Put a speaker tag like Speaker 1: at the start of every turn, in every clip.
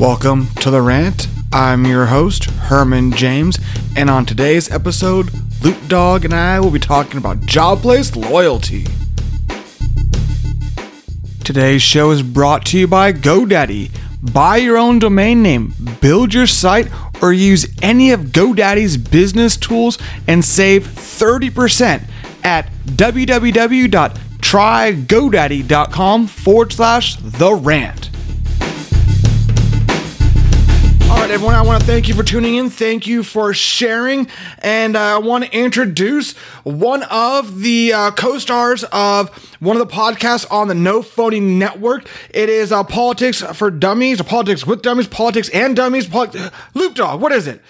Speaker 1: Welcome to The Rant. I'm your host, Herman James, and on today's episode, Loop Dog and I will be talking about job loyalty. Today's show is brought to you by GoDaddy. Buy your own domain name, build your site, or use any of GoDaddy's business tools and save 30% at www.trygodaddy.com forward slash the rant. Right, everyone, I want to thank you for tuning in. Thank you for sharing. And uh, I want to introduce one of the uh, co stars of one of the podcasts on the No Phony Network. It is uh, Politics for Dummies, Politics with Dummies, Politics and Dummies. Poli- Loop Dog, what is it?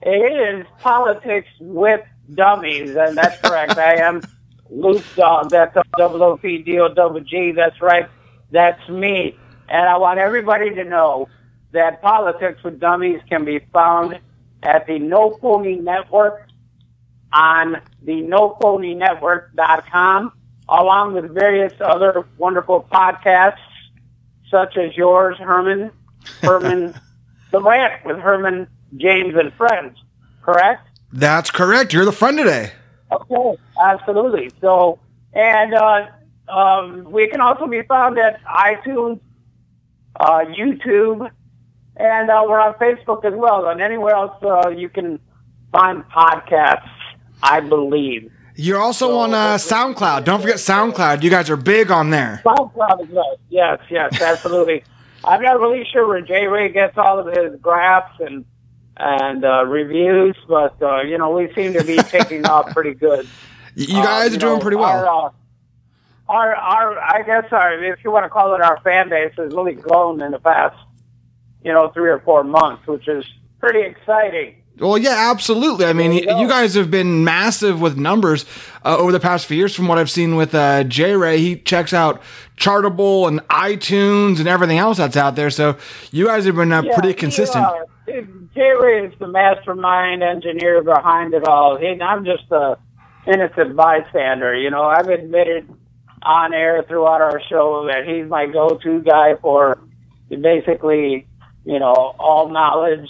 Speaker 2: It is politics with dummies, and that's correct. I am Loop Dog. That's double O P D O double G. That's right. That's me. And I want everybody to know that Politics with Dummies can be found at the No Phony Network on the NoPhonyNetwork.com, along with various other wonderful podcasts, such as yours, Herman, Herman, The Rant with Herman, James, and Friends. Correct?
Speaker 1: That's correct. You're the friend today.
Speaker 2: Okay, absolutely. So, and uh, um, we can also be found at iTunes, uh, YouTube, and uh, we're on Facebook as well. And anywhere else uh, you can find podcasts, I believe.
Speaker 1: You're also on uh, SoundCloud. Don't forget SoundCloud. You guys are big on there.
Speaker 2: SoundCloud as well. Yes, yes, absolutely. I'm not really sure where J Ray gets all of his graphs and and uh, reviews, but uh, you know we seem to be taking off pretty good.
Speaker 1: You guys
Speaker 2: Uh,
Speaker 1: are doing
Speaker 2: know,
Speaker 1: pretty well.
Speaker 2: Our, uh, our, our, I guess our, if you want to call it our fan base, has really grown in the past, you know, three or four months, which is pretty exciting.
Speaker 1: Well, yeah, absolutely. I mean, you,
Speaker 2: you
Speaker 1: guys have been massive with numbers uh, over the past few years. From what I've seen with uh, J Ray, he checks out Chartable and iTunes and everything else that's out there. So you guys have been uh,
Speaker 2: Yeah,
Speaker 1: pretty consistent.
Speaker 2: uh, Jay Ray is the mastermind engineer behind it all. He, I'm just a innocent bystander. You know, I've admitted on air throughout our show that he's my go-to guy for basically, you know, all knowledge.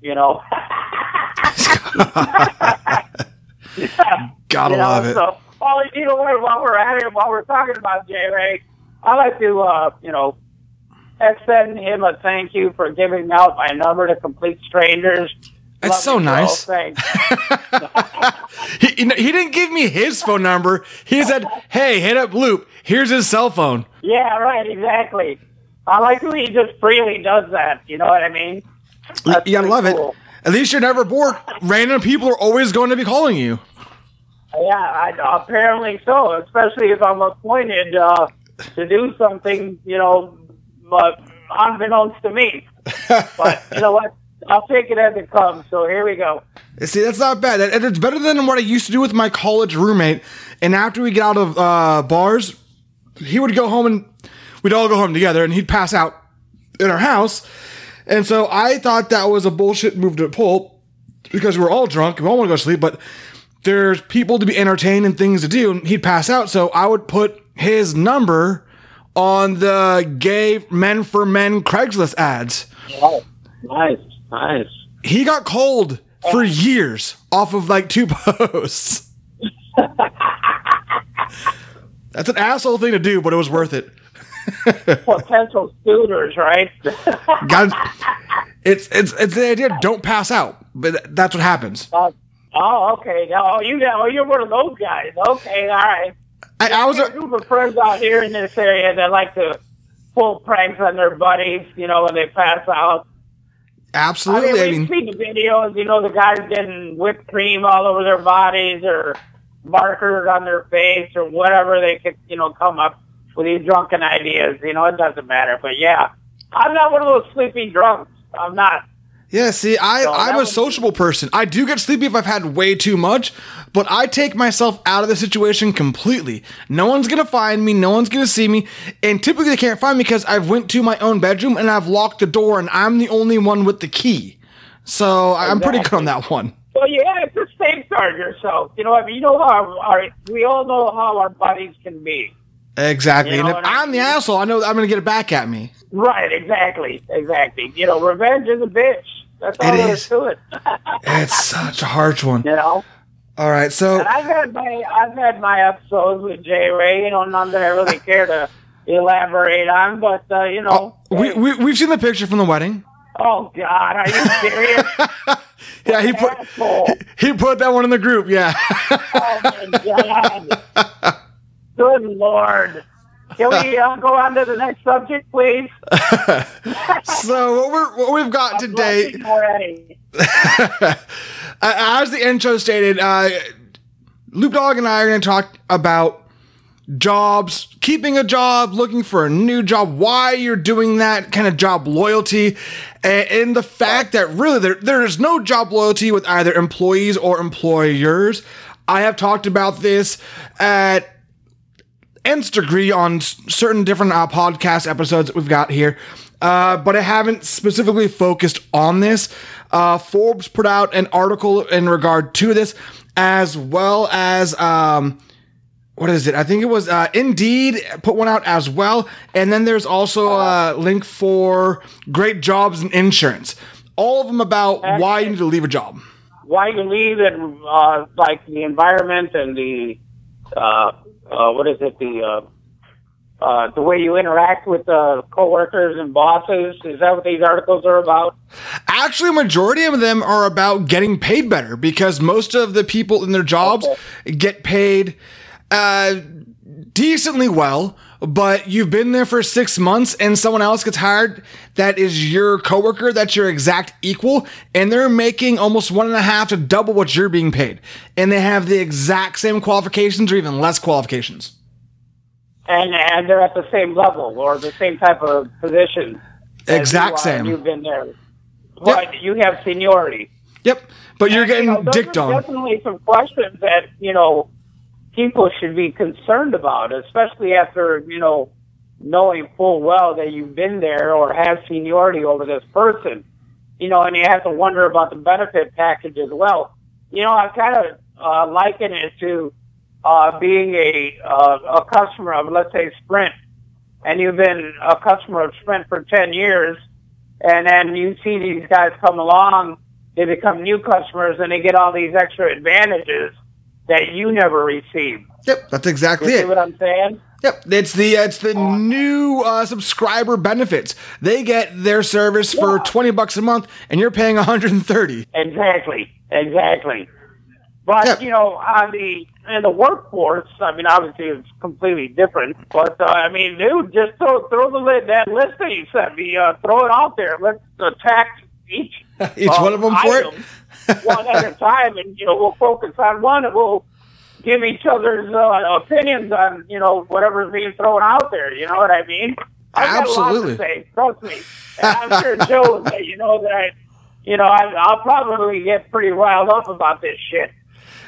Speaker 2: You know.
Speaker 1: Gotta
Speaker 2: you know,
Speaker 1: love it.
Speaker 2: So, well, you know what? While we're at it, while we're talking about J Ray, I'd like to, uh, you know, extend him a thank you for giving out my number to complete strangers.
Speaker 1: That's so nice. He, he didn't give me his phone number. He said, "Hey, hit up Loop. Here's his cell phone."
Speaker 2: Yeah, right. Exactly. I like when he just freely does that. You know what I mean?
Speaker 1: You
Speaker 2: That's
Speaker 1: gotta love
Speaker 2: cool.
Speaker 1: it. At least you're never bored. Random people are always going to be calling you.
Speaker 2: Yeah, I, apparently so. Especially if I'm appointed uh, to do something, you know, but unbeknownst to me. But you know what? I'll take it as it comes. So here we go.
Speaker 1: See, that's not bad. And it's better than what I used to do with my college roommate. And after we get out of uh, bars, he would go home and we'd all go home together and he'd pass out in our house. And so I thought that was a bullshit move to pull because we were all drunk. We all want to go to sleep, but there's people to be entertained and things to do. And he'd pass out. So I would put his number on the gay men for men Craigslist ads.
Speaker 2: Oh, nice, nice.
Speaker 1: He got cold for years off of like two posts. That's an asshole thing to do, but it was worth it.
Speaker 2: Potential suitors, right?
Speaker 1: It's it's it's the idea. Don't pass out, but that's what happens.
Speaker 2: Uh, oh, okay. Oh, you oh, you're one of those guys. Okay, all right.
Speaker 1: I, I was
Speaker 2: a group of friends out here in this area that like to pull pranks on their buddies, you know, when they pass out.
Speaker 1: absolutely. I
Speaker 2: mean, we've seen the videos, you know, the guys getting whipped cream all over their bodies or markers on their face or whatever they could, you know, come up with these drunken ideas. You know, it doesn't matter. But yeah, I'm not one of those sleepy drunks. I'm not.
Speaker 1: yeah. See, I
Speaker 2: So
Speaker 1: I'm a sociable person. I do get sleepy if I've had way too much, but I take myself out of the situation completely. No one's gonna find me. No one's gonna see me, and typically they can't find me because I've went to my own bedroom and I've locked the door, and I'm the only one with the key. So I'm pretty good on that one.
Speaker 2: Well, have to safeguard yourself. You know, I mean, you know how our, we all know how our buddies can be.
Speaker 1: Exactly.
Speaker 2: You know
Speaker 1: and if
Speaker 2: I
Speaker 1: I'm the asshole, I know I'm going to get it back at me.
Speaker 2: Right, exactly, exactly. You know, revenge is a bitch. That's all
Speaker 1: It
Speaker 2: there
Speaker 1: is.
Speaker 2: is to it.
Speaker 1: It's such a harsh one.
Speaker 2: you know.
Speaker 1: All right, so
Speaker 2: And I've had my I've had my episodes with Jay Ray. You know, none that I really care to elaborate on, but uh, you know.
Speaker 1: oh, we, we we've seen the picture from the wedding.
Speaker 2: oh God, are you serious?
Speaker 1: Yeah, he put
Speaker 2: Asshole.
Speaker 1: he put that one in the group. Yeah.
Speaker 2: Oh my God. Good Lord. Can we uh, go on to the next subject, please?
Speaker 1: so what we're what we've got today,
Speaker 2: Already.
Speaker 1: uh, as the intro stated, uh, Loop Dog and I are going to talk about jobs, keeping a job, looking for a new job, why you're doing that kind of job loyalty, and, and the fact that really there, there is no job loyalty with either employees or employers. I have talked about this at nth degree on certain different uh, podcast episodes that we've got here, uh, but I haven't specifically focused on this. Uh, Forbes put out an article in regard to this, as well as um, what is it? I think it was uh, Indeed put one out as well, and then there's also a link for great jobs and insurance. All of them about why you need to leave a job.
Speaker 2: Why you leave and uh, like the environment and the uh, uh, what is it the uh, uh, the way you interact with uh, coworkers and bosses is that what these articles are about?
Speaker 1: Actually, a majority of them are about getting paid better because most of the people in their jobs get paid uh, decently well. But you've been there for six months and someone else gets hired that is your coworker, that's your exact equal, and they're making almost one and a half to double what you're being paid. And they have the exact same qualifications or even less qualifications.
Speaker 2: And and they're at the same level or the same type of position.
Speaker 1: Exact
Speaker 2: you
Speaker 1: same.
Speaker 2: You've been there, but you have seniority.
Speaker 1: Yep. But you're
Speaker 2: And, you
Speaker 1: getting
Speaker 2: know,
Speaker 1: dicked on.
Speaker 2: Definitely some questions that you know people should be concerned about, especially after you know knowing full well that you've been there or have seniority over this person. You know, and you have to wonder about the benefit package as well. You know, I kind of uh, liken it to uh, being a uh, a customer of let's say Sprint, and you've been a customer of Sprint for ten years, and then you see these guys come along, they become new customers, and they get all these extra advantages that you never received.
Speaker 1: Yep, that's exactly
Speaker 2: You see what I'm saying?
Speaker 1: Yep, it's the it's the new uh, subscriber benefits. They get their service for twenty bucks a month, and you're paying one hundred and thirty.
Speaker 2: Exactly, exactly. But
Speaker 1: Yep.
Speaker 2: you know, on the in the workforce, I mean, obviously it's completely different. But uh, I mean, dude, just throw throw the lid that list that you sent me, uh, throw it out there. Let's attack each
Speaker 1: Each one of them for it.
Speaker 2: one at a time, and you know, we'll focus on one, and we'll give each other's uh, opinions on you know whatever's being thrown out there. You know what I mean? I've got a
Speaker 1: Absolutely.
Speaker 2: lot to say. Trust me. And I'm sure Joe, you know that I, you know, I, I'll probably get pretty riled up about this shit.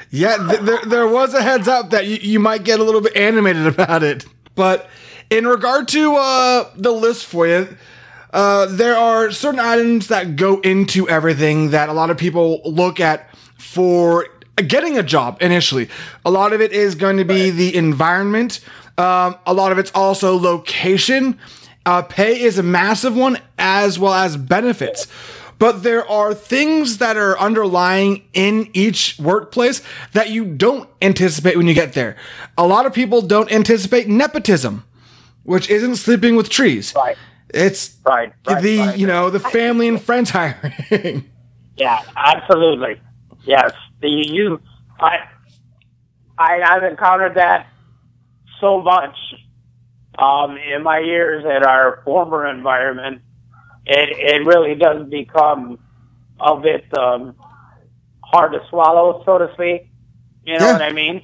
Speaker 1: Yeah, th- there, there was a heads up that you, you might get a little bit animated about it. But in regard to uh, the list for you, uh, there are certain items that go into everything that a lot of people look at for getting a job initially. A lot of it is going to be the environment. Um, a lot of it's also location. Uh, pay is a massive one, as well as benefits. But there are things that are underlying in each workplace that you don't anticipate when you get there. A lot of people don't anticipate nepotism, which isn't sleeping with trees.
Speaker 2: Right.
Speaker 1: It's
Speaker 2: Right. right,
Speaker 1: the
Speaker 2: right.
Speaker 1: you know the family and friends hiring.
Speaker 2: Yeah, absolutely. Yes, the you, I, I, I've encountered that so much um, in my years at our former environment. It it really does become a bit um, hard to swallow, so to speak. You know
Speaker 1: Yeah.
Speaker 2: what I mean?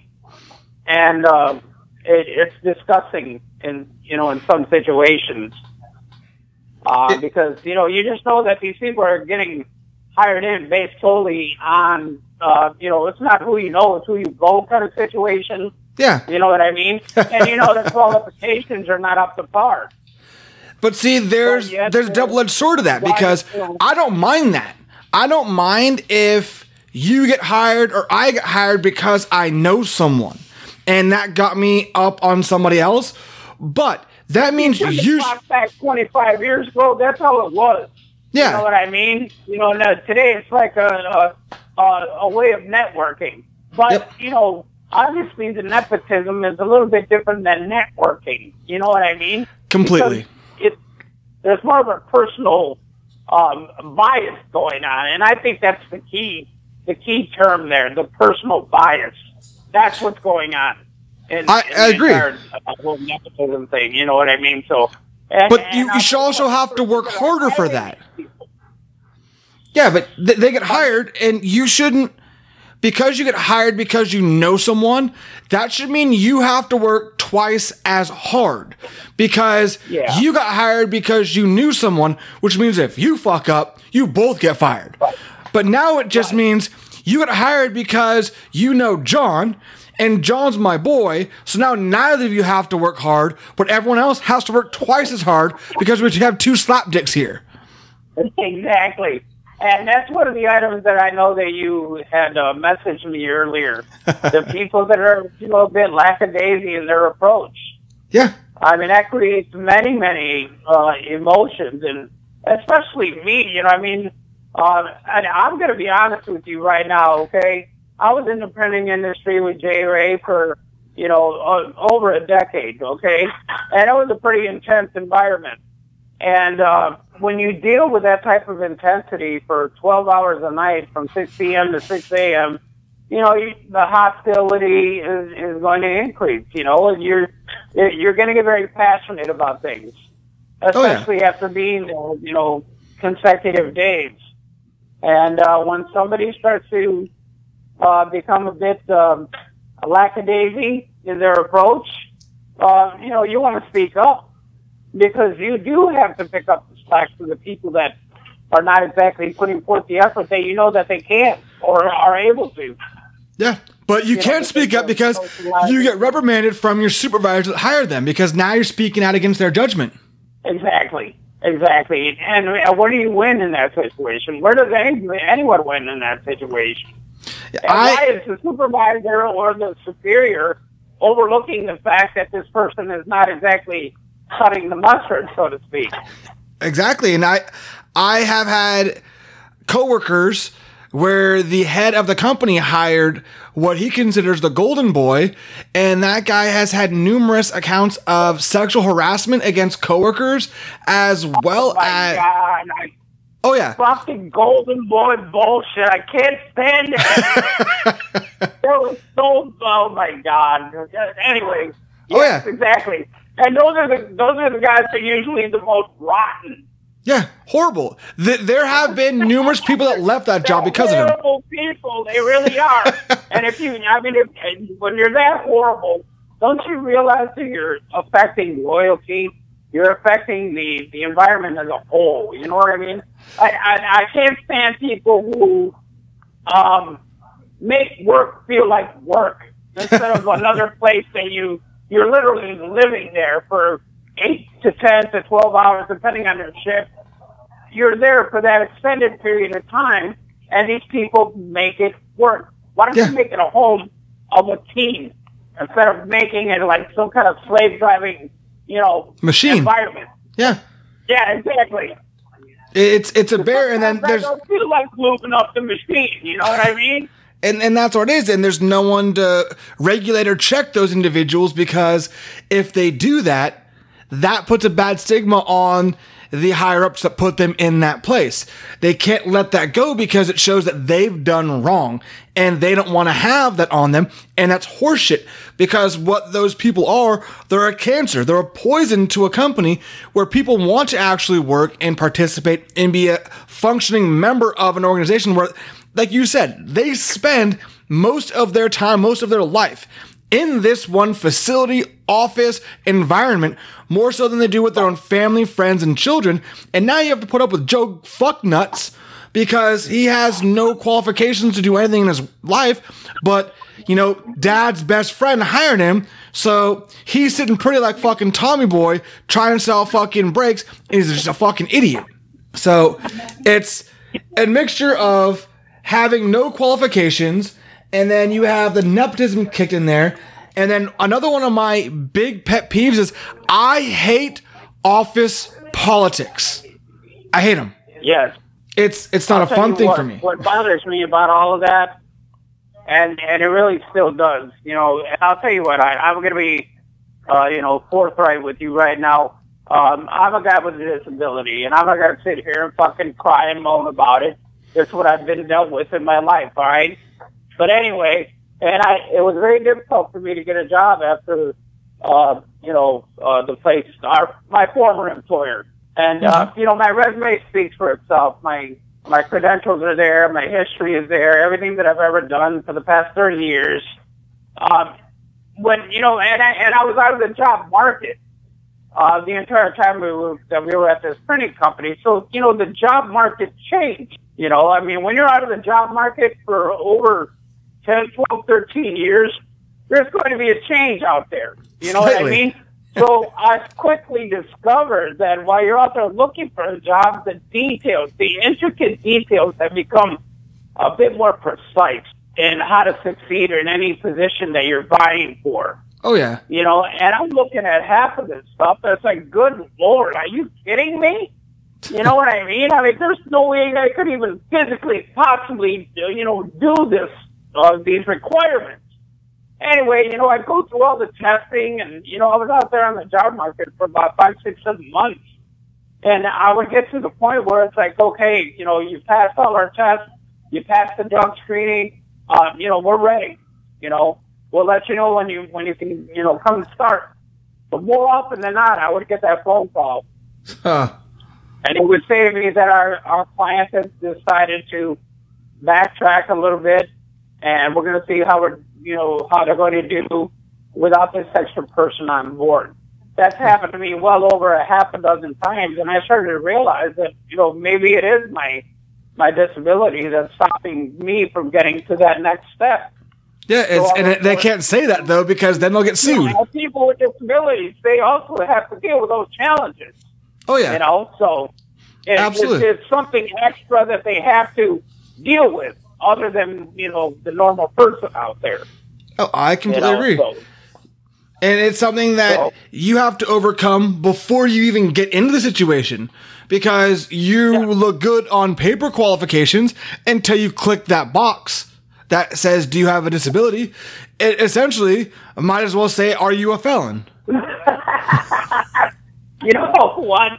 Speaker 2: And uh, it, it's disgusting in you know in some situations uh, because you know you just know that these people are getting hired in based solely on uh, you know it's not who you know it's who you go kind of situation.
Speaker 1: yeah,
Speaker 2: You know what I mean? and you know the qualifications are not up to par.
Speaker 1: But see, there's there's a double edged sword to that because I don't mind that. I don't mind if you get hired or I get hired because I know someone. and that got me up on somebody else. But that means you.
Speaker 2: back 25 years ago, that's how it was. You know
Speaker 1: Yeah,
Speaker 2: what I mean? You know, now, today it's like a, a, a, a way of networking. But,
Speaker 1: Yep.
Speaker 2: you know, obviously the nepotism is a little bit different than networking. You know what I mean?
Speaker 1: completely.
Speaker 2: Because It, there's more of a personal um, bias going on. And I think that's the key, the key term there, the personal bias. That's what's going on. In,
Speaker 1: I-
Speaker 2: in
Speaker 1: I agree.
Speaker 2: entire, uh, whole nepotism thing. You know what I mean? So, and,
Speaker 1: But
Speaker 2: and
Speaker 1: you- you should also have to work harder for that.
Speaker 2: people.
Speaker 1: Yeah, but th- they get hired, and you shouldn't because you get hired because you know someone. That should mean you have to work twice as hard because
Speaker 2: Yeah.
Speaker 1: you got hired because you knew someone, which means if you fuck up, you both get fired. But now it just means you got hired because you know John. And John's my boy, so now neither of you have to work hard, but everyone else has to work twice as hard because we have two slap dicks here.
Speaker 2: Exactly. And that's one of the items that I know that you had uh, messaged me earlier. the people that are, a bit lackadaisy in their approach.
Speaker 1: Yeah.
Speaker 2: I mean, that creates many, many uh, emotions, and especially me. You know, I mean, uh, and I'm going to be honest with you right now. Okay, I was in the printing industry with J. Ray for you know uh, over a decade. Okay, and it was a pretty intense environment. And uh, when you deal with that type of intensity for 12 hours a night from 6 p.m. to 6 a.m., you know, you, the hostility is, is going to increase, you know, and you're, you're going to get very passionate about things,
Speaker 1: yeah.
Speaker 2: especially after being there, you know, consecutive days. And uh, when somebody starts to uh, become a bit um, lackadaisy in their approach, uh, you know, you want to speak up because you do have to pick up the slack for the people that are not exactly putting forth the effort that you know that they can't or are able to.
Speaker 1: Yeah. But you can't speak up because you get reprimanded from your supervisor that hired them because now you're speaking out against their judgment.
Speaker 2: Exactly. Exactly. And what do you win in that situation? Where does anyone win in that situation? And why
Speaker 1: I
Speaker 2: is the supervisor or the superior overlooking the fact that this person is not exactly cutting the mustard, so to speak?
Speaker 1: exactly, and I I have had coworkers where the head of the company hired what he considers the golden boy, and that guy has had numerous accounts of sexual harassment against coworkers as well oh
Speaker 2: My
Speaker 1: as
Speaker 2: God, I
Speaker 1: oh yeah
Speaker 2: fucking golden boy bullshit. I can't stand it. that was so. Oh my god. Anyway.
Speaker 1: Oh,
Speaker 2: yes,
Speaker 1: yeah.
Speaker 2: Exactly. And those are the those are the guys that are usually the most rotten.
Speaker 1: yeah horrible. Th- there have been numerous people that left that job because of him.
Speaker 2: horrible people. They really are. and if you, I mean, if, when you're that horrible, don't you realize that you're affecting loyalty? You're affecting the the environment as a whole. You know what I mean? I I, I can't stand people who um make work feel like work instead of another place that you you're literally living there for eight to ten to twelve hours, depending on your shift you're there for that extended period of time, and these people make it work. Why don't
Speaker 1: Yeah.
Speaker 2: you make it a home of a team instead of making it like some kind of slave driving, you know,
Speaker 1: Machine.
Speaker 2: environment?
Speaker 1: Yeah,
Speaker 2: Yeah, exactly.
Speaker 1: it's it's a bear, and then
Speaker 2: I
Speaker 1: there's
Speaker 2: don't feel like moving up the machine. You know what I mean?
Speaker 1: and and that's what it is and there's no one to regulate or check those individuals because if they do that that puts a bad stigma on the higher ups that put them in that place. They can't let that go because it shows that they've done wrong and they don't want to have that on them and that's horseshit. Because what those people are they're a cancer. They're a poison to a company where people want to actually work and participate and be a functioning member of an organization where like you said, they spend most of their time, most of their life in this one facility, office, environment, more so than they do with their own family, friends, and children. And now you have to put up with Joe Fucknuts because he has no qualifications to do anything in his life, but you know, dad's best friend hired him, so he's sitting pretty like fucking Tommy Boy trying to sell fucking brakes, and he's just a fucking idiot. So it's a mixture of having no qualifications, and then you have the nepotism kicked in there, And then another one of my big pet peeves is I hate office politics. I hate them.
Speaker 2: Yes.
Speaker 1: It's it's not a fun thing
Speaker 2: what,
Speaker 1: for me.
Speaker 2: What bothers me about all of that, and and it really still does, you know. I'll tell you what, I, I'm going to be, uh, you know, forthright with you right now. Um, I'm a guy with a disability, and I'm not going to sit here and fucking cry and moan about it. That's what I've been dealt with in my life, all right. But anyway, and I, it was very difficult for me to get a job after, uh, you know, uh, the place, our my former employer. And uh, you know, my resume speaks for itself. My my credentials are there. My history is there. Everything that I've ever done for the past thirty years. Um, when you know, and I and I was out of the job market uh, the entire time we were that we were at this printing company. So you know, the job market changed. You know, I mean, when you're out of the job market for over 10, 12, 13 years, there's going to be a change out there. You know what I mean? So I quickly discovered that while you're out there looking for a job, the details, the intricate details have become a bit more precise in how to succeed in any position that you're vying for.
Speaker 1: Oh yeah.
Speaker 2: You know, and I'm looking at half of this stuff, and it's like, good lord, are you kidding me? You know what I mean? I mean, there's no way I could even physically, possibly, you know, do this, uh, these requirements. Anyway, you know, I go through all the testing, and you know, I was out there on the job market for about five, six, seven months, and I would get to the point where it's like, okay, you know, you passed all our tests, you passed the drug screening, um, you know, we're ready. You know, we'll let you know when you when you can, you know, come and start. But more often than not, I would get that phone call,
Speaker 1: Huh.
Speaker 2: and it would say to me that our our client has decided to backtrack a little bit, and we're going to see how we're, you know, how they're going to do without this extra person on board. That's happened to me well over a half a dozen times, and I started to realize that, you know, maybe it is my my disability that's stopping me from getting to that next step.
Speaker 1: Yeah, it's,
Speaker 2: So
Speaker 1: and it, they can't say that though because then they'll get sued.
Speaker 2: You know, people with disabilities, they also have to deal with those challenges.
Speaker 1: Oh yeah.
Speaker 2: you know so it,
Speaker 1: Absolutely.
Speaker 2: it's, it's something extra that they have to deal with other than you know the normal person out there
Speaker 1: Oh, I
Speaker 2: you
Speaker 1: completely
Speaker 2: know
Speaker 1: agree.
Speaker 2: so
Speaker 1: And it's something that
Speaker 2: So-
Speaker 1: you have to overcome before you even get into the situation because you look good on paper qualifications until you click that box that says, Do you have a disability? It essentially might as well say, Are you a felon?
Speaker 2: you know what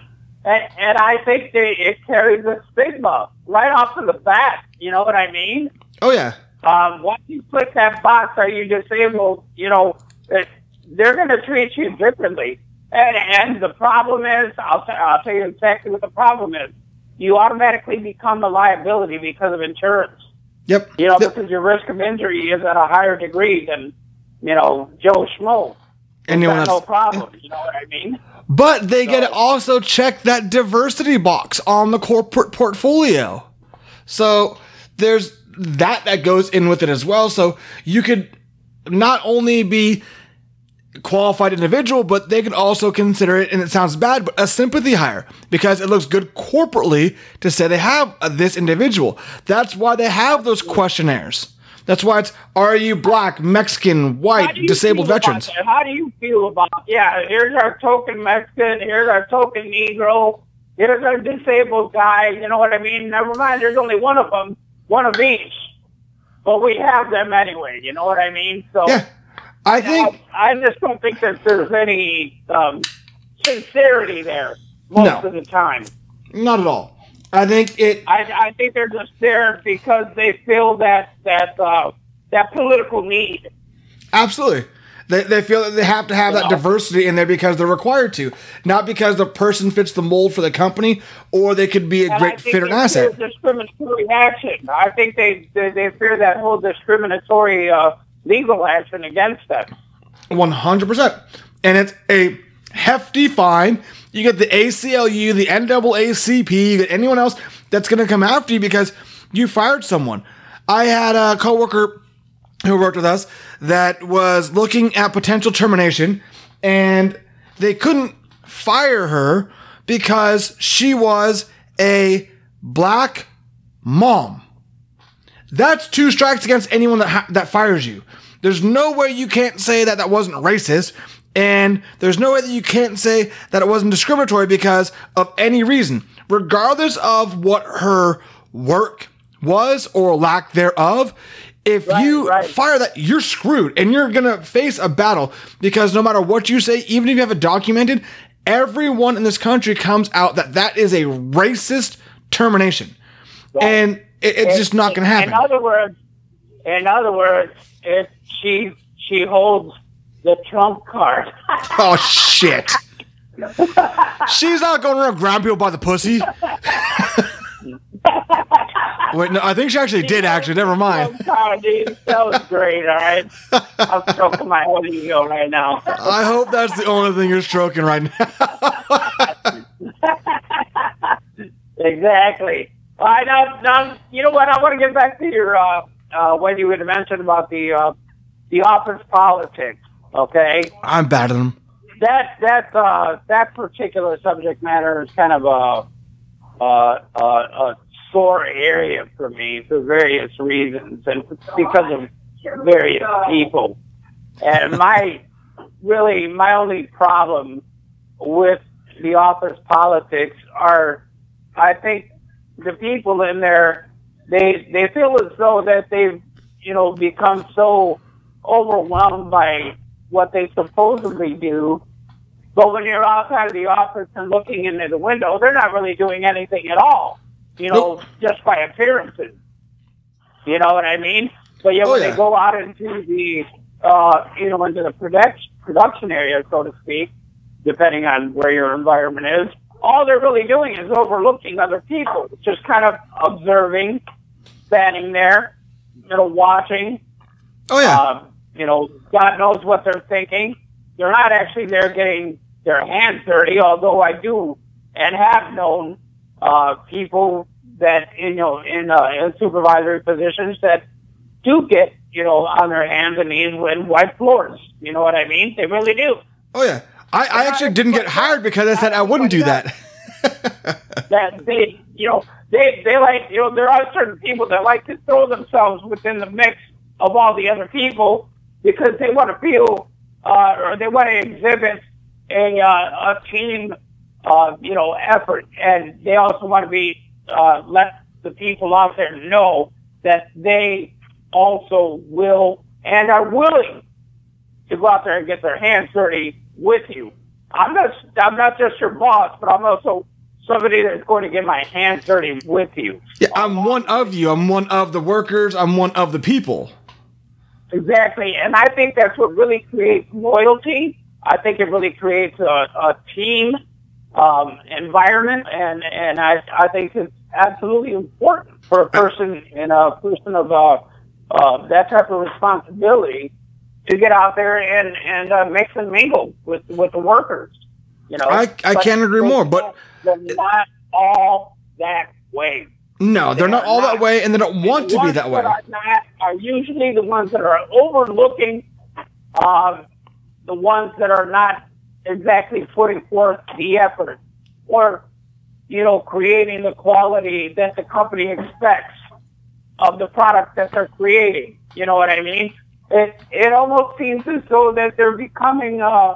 Speaker 2: and, and i think that it carries a stigma right off of the bat you know what i mean
Speaker 1: Oh, yeah.
Speaker 2: um, once you click that box, are you disabled? You know, it, they're going to treat you differently. And, and the problem is, I'll, t- I'll tell you exactly what the problem is. You automatically become a liability because of insurance.
Speaker 1: Yep.
Speaker 2: You know,
Speaker 1: Yep.
Speaker 2: because your risk of injury is at a higher degree than, you know, Joe Schmo.
Speaker 1: Anyone
Speaker 2: Got no problem. You know what I mean?
Speaker 1: But they get to also check that diversity box on the corporate portfolio. So there's that that goes in with it as well. So you could not only be qualified individual, but they could also consider it, and it sounds bad, but a sympathy hire because it looks good corporately to say they have this individual. That's why they have those questionnaires. That's why it's are you black, Mexican, white, disabled veterans?
Speaker 2: How do you feel about? Yeah, here's our token Mexican. Here's our token Negro. Here's our disabled guy. You know what I mean? Never mind. There's only one of them, one of each. But we have them anyway. You know what I mean? So
Speaker 1: Yeah. I think
Speaker 2: I, I just don't think that there's any um, sincerity there most
Speaker 1: No.
Speaker 2: of the time.
Speaker 1: not at all. I think it
Speaker 2: I, I think they're just there because they feel that that uh, that political need.
Speaker 1: Absolutely. They, they feel that they have to have that diversity in there because they're required to, not because the person fits the mold for the company or they could be a
Speaker 2: And
Speaker 1: great fit and
Speaker 2: they
Speaker 1: asset.
Speaker 2: discriminatory action. I think they, they they fear that whole discriminatory uh, legal action against them.
Speaker 1: 100%. And it's a hefty fine. You get the ACLU, the NAACP, you get anyone else that's going to come after you because you fired someone. I had a coworker who worked with us that was looking at potential termination and they couldn't fire her because she was a black mom. That's two strikes against anyone that ha- that fires you. there's no way you can't say that that wasn't racist. And there's no way that you can't say that it wasn't discriminatory because of any reason, regardless of what her work was or lack thereof. If
Speaker 2: Right,
Speaker 1: you
Speaker 2: right.
Speaker 1: fire that, you're screwed and you're going to face a battle because no matter what you say, even if you have it documented, everyone in this country comes out that that is a racist termination. And it, it's just not going to happen.
Speaker 2: In other words, in other words, if she she holds the trump card.
Speaker 1: Oh shit. She's not going around grabbing people by the pussy. Wait, no, I think she actually did. Actually, never mind.
Speaker 2: Dude. That was great. All right, I'm stroking my own ego right now.
Speaker 1: I hope that's the only thing you're stroking right now.
Speaker 2: exactly. I now, now, you know what? I want to get back to your uh, uh, when you had mentioned about the uh, the office politics. Okay,
Speaker 1: I'm bad at them.
Speaker 2: that that uh, that particular subject matter is kind of a, a, a, a sore area for me for various reasons and because of various people. And my really my only problem with the office politics are, I think, the people in there they they feel as though that they've you know become so overwhelmed by what they supposedly do. But when you're outside of the office and looking into the window, they're not really doing anything at all. You know, just by appearances. You know what I mean? But yet
Speaker 1: Oh,
Speaker 2: when
Speaker 1: yeah.
Speaker 2: they go out into the uh, you know, into the production production area, so to speak, depending on where your environment is, all they're really doing is overlooking other people, just kind of observing, standing there, you know, watching,
Speaker 1: Oh yeah.
Speaker 2: um, you know, God knows what they're thinking. They're not actually there getting their hands dirty, although I do and have known uh, people that you know in, uh, in supervisory positions that do get you know on their hands and knees and wipe floors. You know what I mean? They really do.
Speaker 1: oh yeah. I, I actually didn't get hired because I said I wouldn't do that.
Speaker 2: that they, you know, they they like, you know, there are certain people that like to throw themselves within the mix of all the other people because they want to feel uh, or they want to exhibit a uh, a team, uh, you know, effort, and they also want to be uh, let the people out there know that they also will and are willing to go out there and get their hands dirty with you. I'm not I'm not just your boss, but I'm also somebody that's going to get my hands dirty with you.
Speaker 1: Yeah, I'm one of you. I'm one of the workers. I'm one of the people.
Speaker 2: Exactly, and I think that's what really creates loyalty. I think it really creates a, a team um, environment, and and I I think it's absolutely important for a person in a person of uh, uh, that type of responsibility to get out there and and uh, mix and mingle with with the workers. You know,
Speaker 1: I- I
Speaker 2: But
Speaker 1: can't agree more, but-
Speaker 2: they're not all that way.
Speaker 1: No, they're not all that way, and they don't want to be that way.
Speaker 2: Are, not, are usually the ones that are overlooking uh, the ones that are not exactly putting forth the effort or, you know, creating the quality that the company expects of the product that they're creating. You know what I mean? It it almost seems as though that they're becoming uh,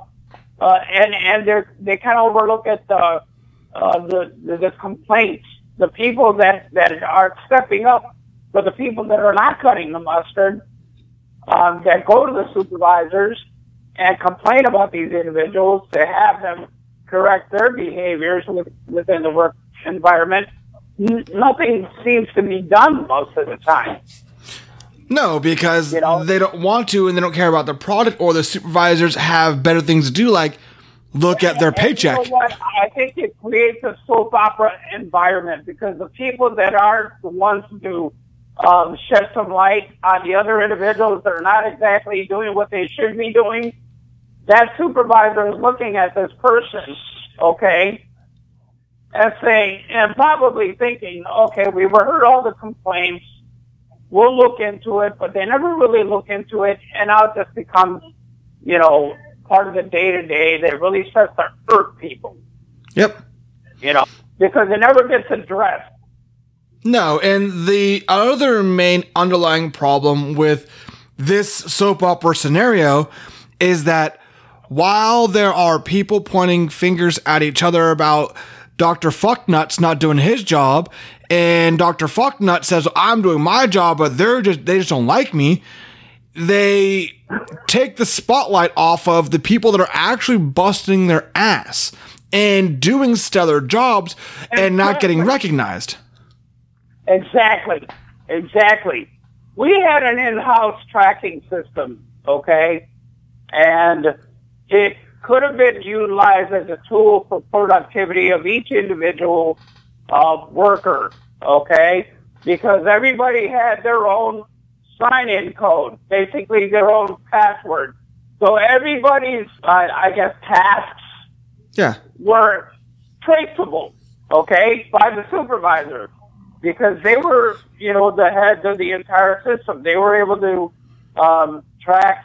Speaker 2: uh, and and they are they kind of overlook at the uh, the, the the complaints, the people that that are stepping up, but the people that are not cutting the mustard, um, that go to the supervisors and complain about these individuals to have them correct their behaviors with, within the work environment. N- nothing seems to be done most of the time.
Speaker 1: No, because
Speaker 2: You know?
Speaker 1: they don't want to, and they don't care about the product, or the supervisors have better things to do, like look at their paycheck.
Speaker 2: You know? I think it creates a soap opera environment because the people that are the ones to um, shed some light on the other individuals that are not exactly doing what they should be doing, that supervisor is looking at this person, okay, and saying, and probably thinking, okay, we've heard all the complaints. We'll look into it, but they never really look into it, and now it just becomes, you know, part of the day to day that really starts to hurt people,
Speaker 1: Yep.
Speaker 2: you know, because it never gets addressed.
Speaker 1: No, and the other main underlying problem with this soap opera scenario is that while there are people pointing fingers at each other about Dr. Fucknuts not doing his job, and Dr. Fucknut says, I'm doing my job, but they're just they just don't like me. They take the spotlight off of the people that are actually busting their ass and doing stellar jobs and not getting recognized.
Speaker 2: Exactly. Exactly. We had an in-house tracking system, okay? And it could have been utilized as a tool for productivity of each individual uh, worker, okay? Because everybody had their own sign-in code, basically their own password. So everybody's, uh, I guess, tasks
Speaker 1: Yeah.
Speaker 2: were traceable, okay, by the supervisor because they were, you know, the heads of the entire system. They were able to um, track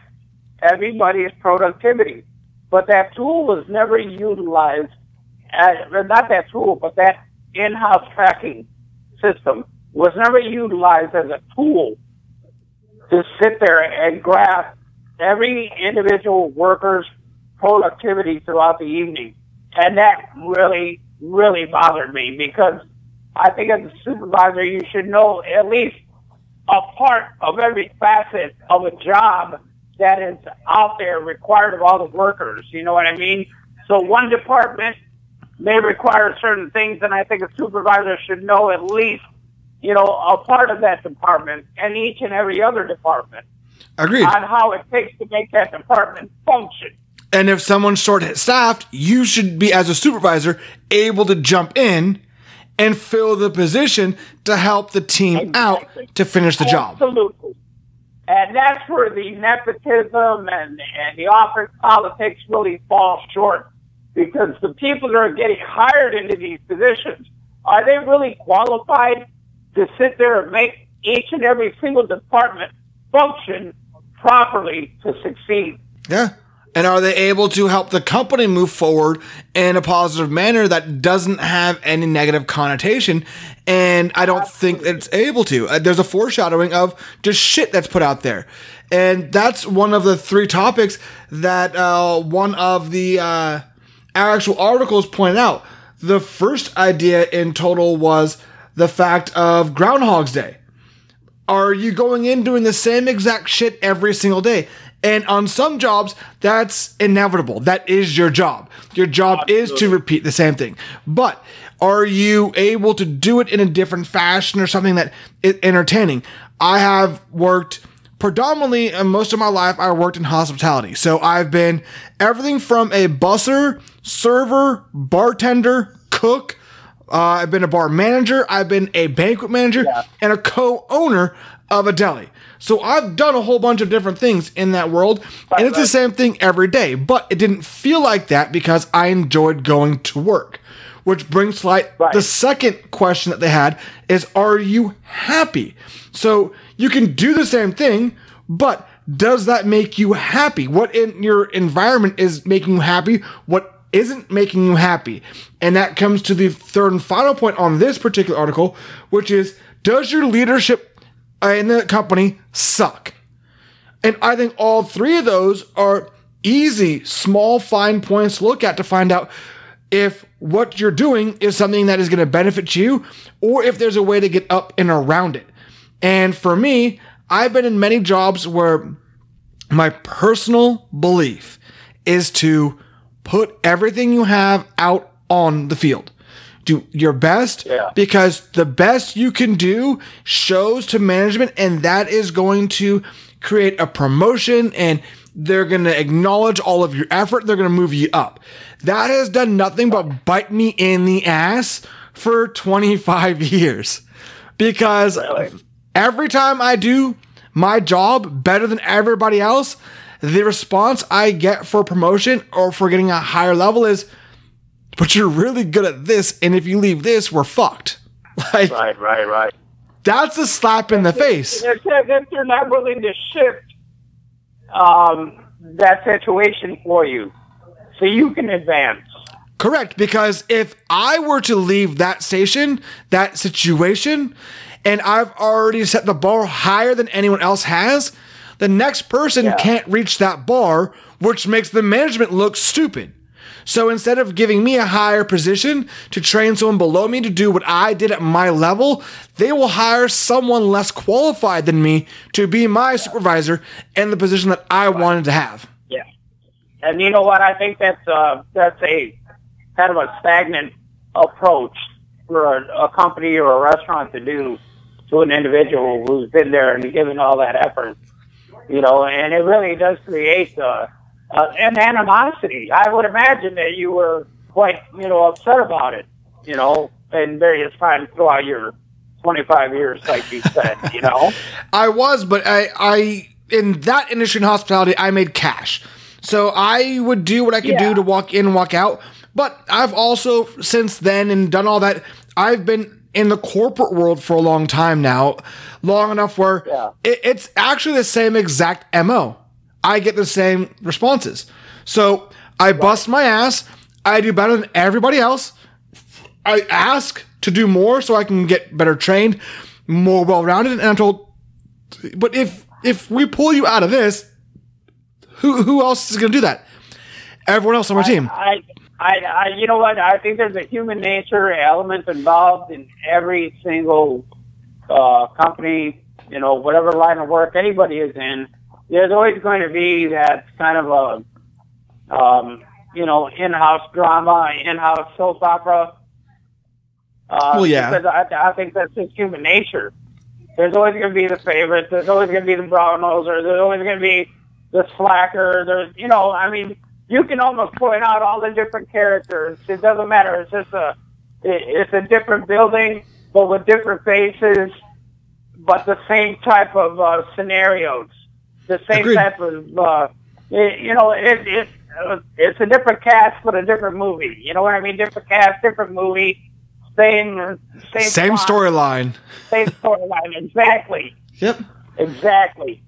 Speaker 2: everybody's productivity. But that tool was never utilized, or not that tool, but that in-house tracking system was never utilized as a tool to sit there and graph every individual worker's productivity throughout the evening. And that really, really bothered me because I think as a supervisor, you should know at least a part of every facet of a job that is out there required of all the workers. You know what I mean? So one department may require certain things, and I think a supervisor should know at least, you know, a part of that department and each and every other department
Speaker 1: Agreed.
Speaker 2: on how it takes to make that department function.
Speaker 1: And if someone's short staffed, you should be, as a supervisor, able to jump in and fill the position to help the team out to finish the job.
Speaker 2: Absolutely. And that's where the nepotism and, and the office politics really fall short. Because the people that are getting hired into these positions, are they really qualified to sit there and make each and every single department function properly to succeed?
Speaker 1: Yeah. And are they able to help the company move forward in a positive manner that doesn't have any negative connotation? And I don't think that it's able to. Uh, There's a foreshadowing of just shit that's put out there. And that's one of the three topics that uh, one of the uh, actual articles pointed out. The first idea in total was the fact of Groundhog's Day. Are you going in doing the same exact shit every single day? And on some jobs, that's inevitable. That is your job. Your job is to repeat the same thing. But are you able to do it in a different fashion or something that is entertaining? I have worked predominantly uh, most of my life I worked in hospitality. So I've been everything from a busser, server, bartender, cook, uh, I've been a bar manager, I've been a banquet manager, and a co owner of a deli. So I've done a whole bunch of different things in that world, and it's the same thing every day. But it didn't feel like that because I enjoyed going to work. Which brings to light
Speaker 2: Right.
Speaker 1: the second question that they had is Are you happy? So you can do the same thing, but does that make you happy? What in your environment is making you happy? What isn't making you happy? And that comes to the third and final point on this particular article, which is Does your leadership uh, in the company suck? And I think all three of those are easy, small, fine points to look at to find out if what you're doing is something that is going to benefit you or if there's a way to get up and around it. And for me, I've been in many jobs where my personal belief is to put everything you have out on the field. Do your best
Speaker 2: Yeah.
Speaker 1: because the best you can do shows to management, and that is going to create a promotion and they're going to acknowledge all of your effort. They're going to move you up. That has done nothing but bite me in the ass for 25 years because every time I do my job better than everybody else, the response I get for promotion or for getting a higher level is, but you're really good at this, and if you leave this, we're fucked. Like
Speaker 2: Right, right, right.
Speaker 1: that's a slap in the face.
Speaker 2: They're, they're they're not willing to shift um, that situation for you so you can advance.
Speaker 1: Correct, because if I were to leave that station, that situation, and I've already set the bar higher than anyone else has, the next person
Speaker 2: Yeah.
Speaker 1: can't reach that bar, which makes the management look stupid. So instead of giving me a higher position to train someone below me to do what I did at my level, they will hire someone less qualified than me to be my supervisor in the position that I wanted to have.
Speaker 2: Yeah. And you know what? I think that's uh, that's a kind of a stagnant approach for a, a company or a restaurant to do to an individual who's been there and given all that effort. You know, and it really does create uh, uh, an animosity. I would imagine that you were quite, you know, upset about it. You know, in various times throughout your 25 years, like you said. You know.
Speaker 1: I was, but I, I in that industry in hospitality, I made cash. So I would do what I could
Speaker 2: Yeah.
Speaker 1: do to walk in, walk out. But I've also since then and done all that. I've been in the corporate world for a long time now, long enough where
Speaker 2: Yeah.
Speaker 1: it, it's actually the same exact mo. I get the same responses. So I bust my ass. I do better than everybody else. I ask to do more so I can get better trained, more well rounded, and I'm told but if if we pull you out of this, who who else is going to do that? Everyone else on my team.
Speaker 2: I, I, I, you know what? I think there's a human nature element involved in every single uh, company. You know, whatever line of work anybody is in, there's always going to be that kind of a, um, you know, in-house drama, in-house soap opera. Uh,
Speaker 1: Well, yeah.
Speaker 2: Because I, I think that's just human nature. There's always going to be the favorites. There's always going to be the brown noser. There's always going to be the slacker. There's, you know, I mean, you can almost point out all the different characters. It doesn't matter. It's just a, it's a different building, but with different faces, but the same type of uh, scenarios, the same
Speaker 1: Agreed.
Speaker 2: type of, uh, it, you know, it, it, uh, it's a different cast but a different movie. You know what I mean? Different cast, different movie, same, same,
Speaker 1: Same storyline.
Speaker 2: same storyline. Exactly,
Speaker 1: Yep.
Speaker 2: exactly.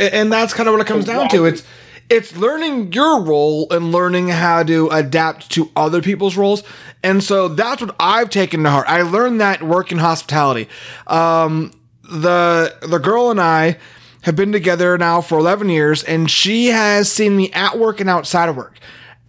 Speaker 1: And that's kind of what it comes down to. It's it's learning your role and learning how to adapt to other people's roles. And so that's what I've taken to heart. I learned that work in hospitality. Um, the the girl and I have been together now for 11 years and she has seen me at work and outside of work.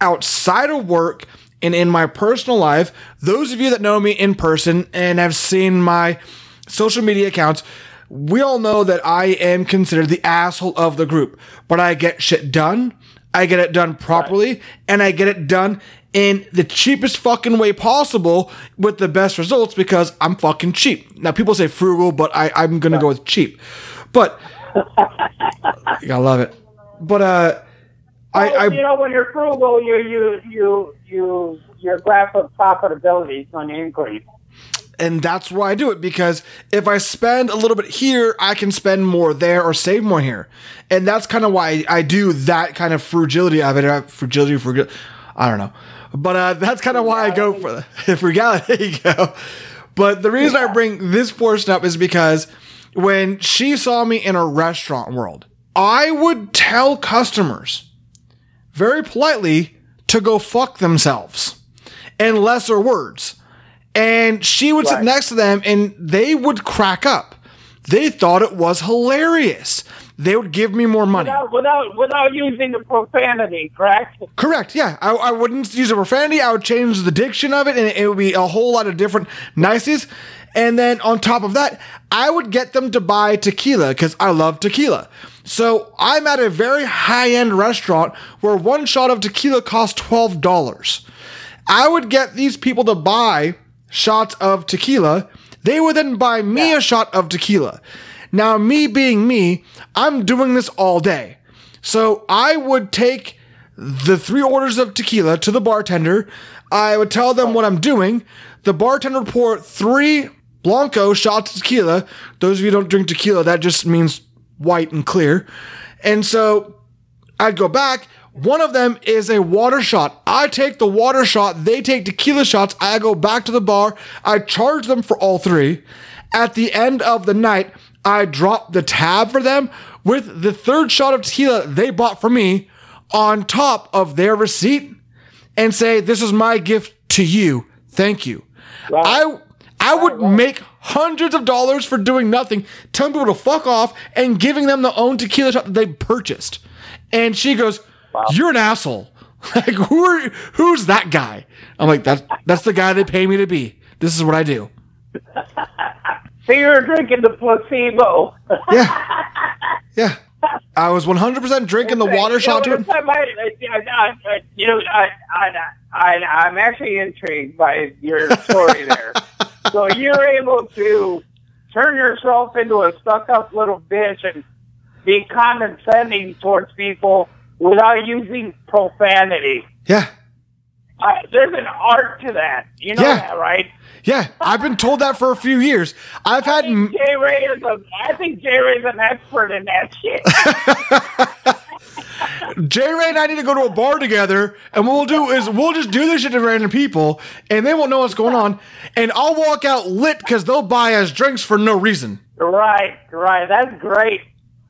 Speaker 1: Outside of work and in my personal life, those of you that know me in person and have seen my social media accounts, we all know that I am considered the asshole of the group, but I get shit done. I get it done properly and I get it done in the cheapest fucking way possible with the best results because I'm fucking cheap. Now people say frugal, but I, I'm gonna go with cheap. But you gotta love it. But uh I, I
Speaker 2: you know, when you're frugal, you you you you your graph of profitability is going to increase.
Speaker 1: And that's why I do it because if I spend a little bit here, I can spend more there or save more here, and that's kind of why I do that kind of frugility of it. Uh, frugility, frugal, I don't know, but uh, that's kind of why I go for the frugality. There you go. But the reason I bring this portion up is because when she saw me in a restaurant world, I would tell customers very politely to go fuck themselves in lesser words. And she would sit next to them and they would crack up. They thought it was hilarious. They would give me more money.
Speaker 2: Without without without using the profanity, correct?
Speaker 1: Correct. Yeah. I, I wouldn't use a profanity. I would change the diction of it and it would be a whole lot of different niceties. And then on top of that, I would get them to buy tequila because I love tequila. So I'm at a very high end restaurant where one shot of tequila costs $12. I would get these people to buy shots of tequila. They would then buy me a shot of tequila. Now, me being me, I'm doing this all day. So I would take the three orders of tequila to the bartender. I would tell them what I'm doing. The bartender would pour three Blanco shots of tequila. Those of you who don't drink tequila, that just means white and clear. And so I'd go back. One of them is a water shot. I take the water shot, they take tequila shots. I go back to the bar. I charge them for all three. At the end of the night, I drop the tab for them with the third shot of tequila they bought for me on top of their receipt and say, This is my gift to you. Thank you.
Speaker 2: Right.
Speaker 1: I I I would make hundreds of dollars for doing nothing, telling people to fuck off, and giving them the own tequila shot that they purchased. And she goes, "You're an asshole. Like who are who's that guy?" I'm like, "That's that's the guy they pay me to be. This is what I do."
Speaker 2: So you're drinking the placebo.
Speaker 1: Yeah, yeah. I was 100% drinking the water
Speaker 2: You
Speaker 1: shot
Speaker 2: know,
Speaker 1: to it.
Speaker 2: I, you know, I, I, I, I'm actually intrigued by your story there. so you're able to turn yourself into a stuck-up little bitch and be condescending towards people without using profanity.
Speaker 1: Yeah,
Speaker 2: I, there's an art to that. You know
Speaker 1: Yeah.
Speaker 2: that, right?
Speaker 1: yeah. I've been told that for a few years. I've had. m-
Speaker 2: Jay Ray is a, I think Jay Ray's an expert in that shit.
Speaker 1: Jay Ray and I need to go to a bar together, and what we'll do is we'll just do this shit to random people, and they won't know what's going on, and I'll walk out lit because they'll buy us drinks for no reason.
Speaker 2: Right, right. That's great.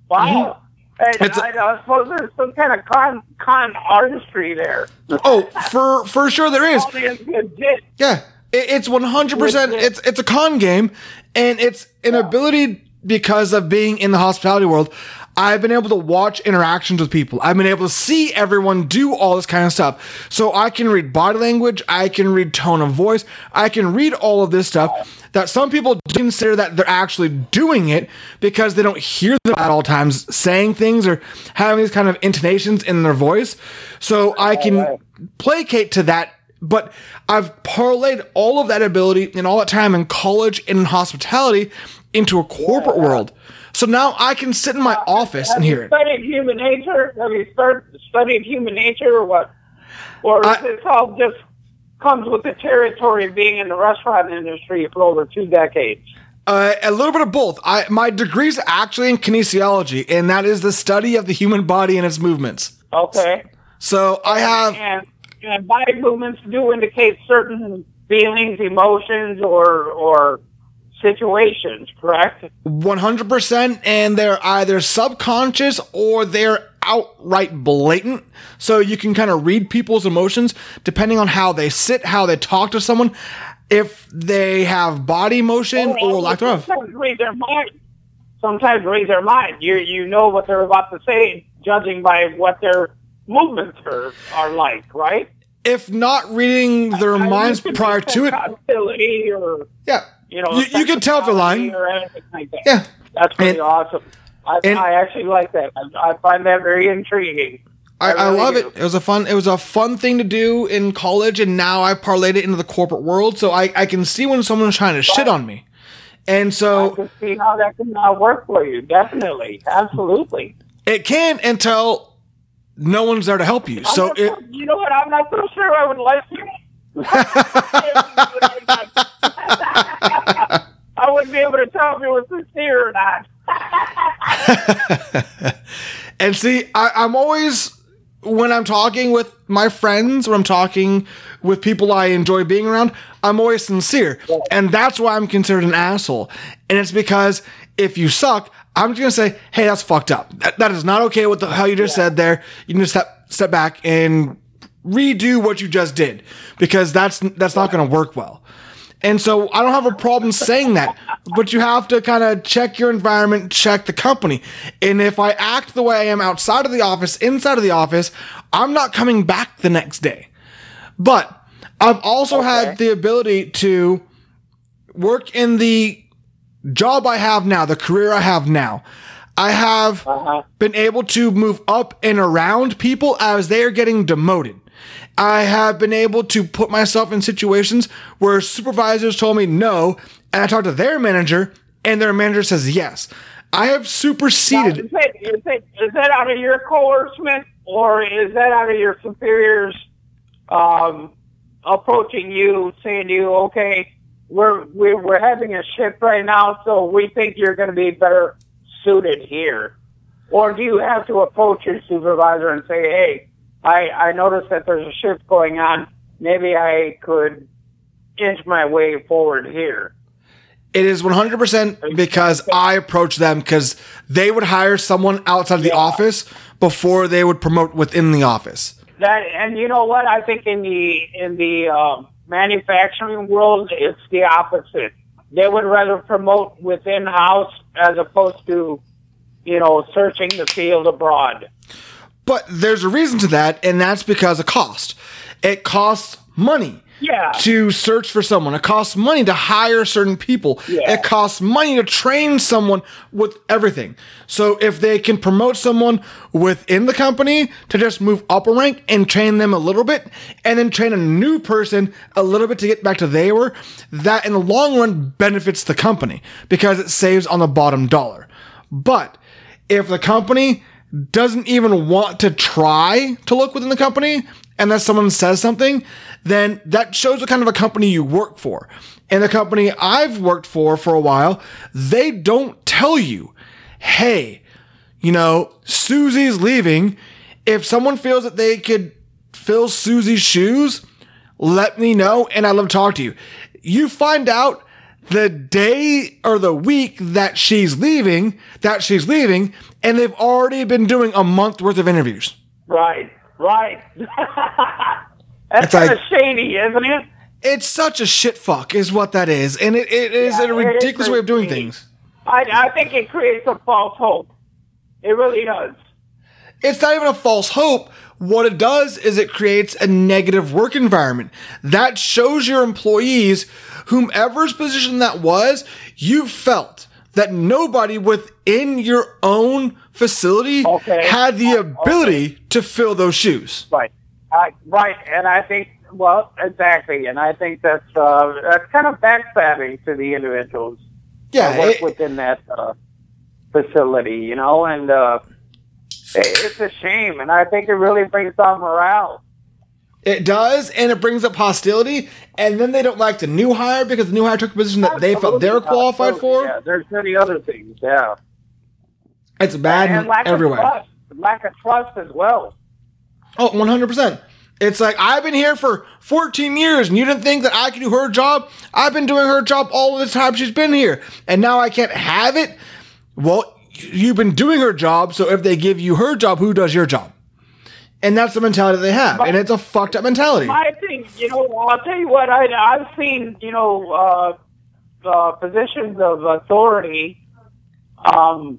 Speaker 2: Wow.
Speaker 1: Mm-hmm. And
Speaker 2: I, I suppose there's some kind of con con artistry there.
Speaker 1: Oh, for for sure there is.
Speaker 2: All the legit.
Speaker 1: Yeah, it, it's one hundred percent. It's it's a con game, and it's an ability because of being in the hospitality world. I've been able to watch interactions with people. I've been able to see everyone do all this kind of stuff. So I can read body language. I can read tone of voice. I can read all of this stuff that some people consider that they're actually doing it because they don't hear them at all times saying things or having these kind of intonations in their voice. So I can oh, placate to that but I've parlayed all of that ability and all that time in college and in hospitality into a corporate world. So now I can sit in my office and hear
Speaker 2: you
Speaker 1: it.
Speaker 2: studied human nature? Have you start, studied human nature or what? Or
Speaker 1: I-
Speaker 2: is this all just comes with the territory of being in the restaurant industry for over two decades?
Speaker 1: Uh, a little bit of both. I, my degree's actually in kinesiology, and that is the study of the human body and its movements.
Speaker 2: Okay.
Speaker 1: So I have
Speaker 2: and, and body movements do indicate certain feelings, emotions, or or situations. Correct?
Speaker 1: 100% and they're either subconscious or they're outright blatant so you can kind of read people's emotions depending on how they sit how they talk to someone if they have body motion or lack thereof
Speaker 2: Sometimes read their mind. Sometimes read their mind. You you know what they're about to say, judging by what their movements are are like. Right?
Speaker 1: if not reading their
Speaker 2: I
Speaker 1: minds prior to it
Speaker 2: or
Speaker 1: yeah
Speaker 2: you know,
Speaker 1: you, you can tell if they're lying
Speaker 2: or like that.
Speaker 1: yeah
Speaker 2: That's pretty
Speaker 1: And-
Speaker 2: awesome. I,
Speaker 1: and-
Speaker 2: I actually like that. I, I find that very intriguing.
Speaker 1: I, I love it. It was a fun. It was a fun thing to do in college, and now I parlayed it into the corporate world. So I, I can see when someone's trying to shit on me, and
Speaker 2: I
Speaker 1: so
Speaker 2: can see how that can uh, work for you. Definitely, absolutely.
Speaker 1: it can until no one's there to help you. So
Speaker 2: I'm
Speaker 1: it,
Speaker 2: not- you know what? I'm not so sure I would like you. I wouldn't be able to tell if it was sincere or not.
Speaker 1: and see, I, I'm always when I'm talking with my friends, when I'm talking with people I enjoy being around, I'm always sincere, and that's why I'm considered an asshole. And it's because if you suck, I'm just gonna say, "Hey, that's fucked up. That, that is not okay." What the hell you just said there? You need to step step back and redo what you just did because that's that's not gonna work well. And so I don't have a problem saying that, but you have to kind of check your environment, check the company. And if I act the way I am outside of the office, inside of the office, I'm not coming back the next day. But I've also had the ability to work in the job I have now, the career I have now. I have
Speaker 2: Uh-huh.
Speaker 1: been able to move up and around people as they are getting demoted. I have been able to put myself in situations where supervisors told me no, and I talked to their manager, and their manager says yes. I have
Speaker 2: Is
Speaker 1: superseded.
Speaker 2: it, is, it, is that out of your coercement or is that out of your superiors um, approaching you, saying to you, okay, we're, we're, we're having a shift right now, so we think you're going to be better suited here? Or do you have to approach your supervisor and say, hey, I, I noticed that there's a shift going on. Maybe I could inch my way forward here.
Speaker 1: It is 100% because I approached them because they would hire someone outside of the office before they would promote within the office.
Speaker 2: That and you know what? I think in the in the um, manufacturing world, it's the opposite. they would rather promote within house as opposed to, you know, searching the field abroad.
Speaker 1: But there's a reason to that, and that's because of cost. It costs money.
Speaker 2: Yeah.
Speaker 1: To search for someone. It costs money to hire certain people.
Speaker 2: Yeah.
Speaker 1: It costs money to train someone with everything. So if they can promote someone within the company to just move up a rank and train them a little bit, and then train a new person a little bit to get back to they were, that in the long run benefits the company because it saves on the bottom dollar. But if the company doesn't even want to try to look within the company unless someone says something, then that shows what kind of a company you work for. And the company I've worked for for a while, they don't tell you, hey, you know, Susie's leaving. If someone feels that they could fill Susie's shoes, let me know and I'd love to talk to you. You find out the day or the week that she's leaving, that she's leaving, and they've already been doing a month worth of interviews.
Speaker 2: Right, right. That's
Speaker 1: It's
Speaker 2: kind
Speaker 1: like-
Speaker 2: of shady, isn't it?
Speaker 1: It's such a shit fuck, is what that is. And it, it is
Speaker 2: Yeah,
Speaker 1: a
Speaker 2: it is
Speaker 1: ridiculous way of doing things.
Speaker 2: I, I think it creates a false hope. It really does.
Speaker 1: It's not even a false hope. What it does is it creates a negative work environment. That shows your employees, whomever's position that was, you felt that nobody within your own facility
Speaker 2: Okay.
Speaker 1: had the
Speaker 2: Okay.
Speaker 1: ability to fill those shoes.
Speaker 2: Right. I, right, and I think well, exactly, and I think that's uh, that's kind of backstabbing to the individuals
Speaker 1: Yeah,
Speaker 2: that work
Speaker 1: it-
Speaker 2: within that uh, facility, you know, and uh, it's a shame, and I think it really brings down morale.
Speaker 1: It does, and it brings up hostility, and then they don't like the new hire because the new hire took a position that they felt they were qualified for.
Speaker 2: Yeah, there's many other things. Yeah,
Speaker 1: It's bad
Speaker 2: and lack
Speaker 1: everywhere.
Speaker 2: of trust, lack of trust as well.
Speaker 1: Oh, 100%. It's like, I've been here for 14 years and you didn't think that I could do her job? I've been doing her job all the time she's been here and now I can't have it? Well, you've been doing her job, so if they give you her job, who does your job? And that's the mentality they have. And it's a fucked up mentality.
Speaker 2: My thing, you know, I'll tell you what, I, I've seen, you know, uh, uh, positions of authority um,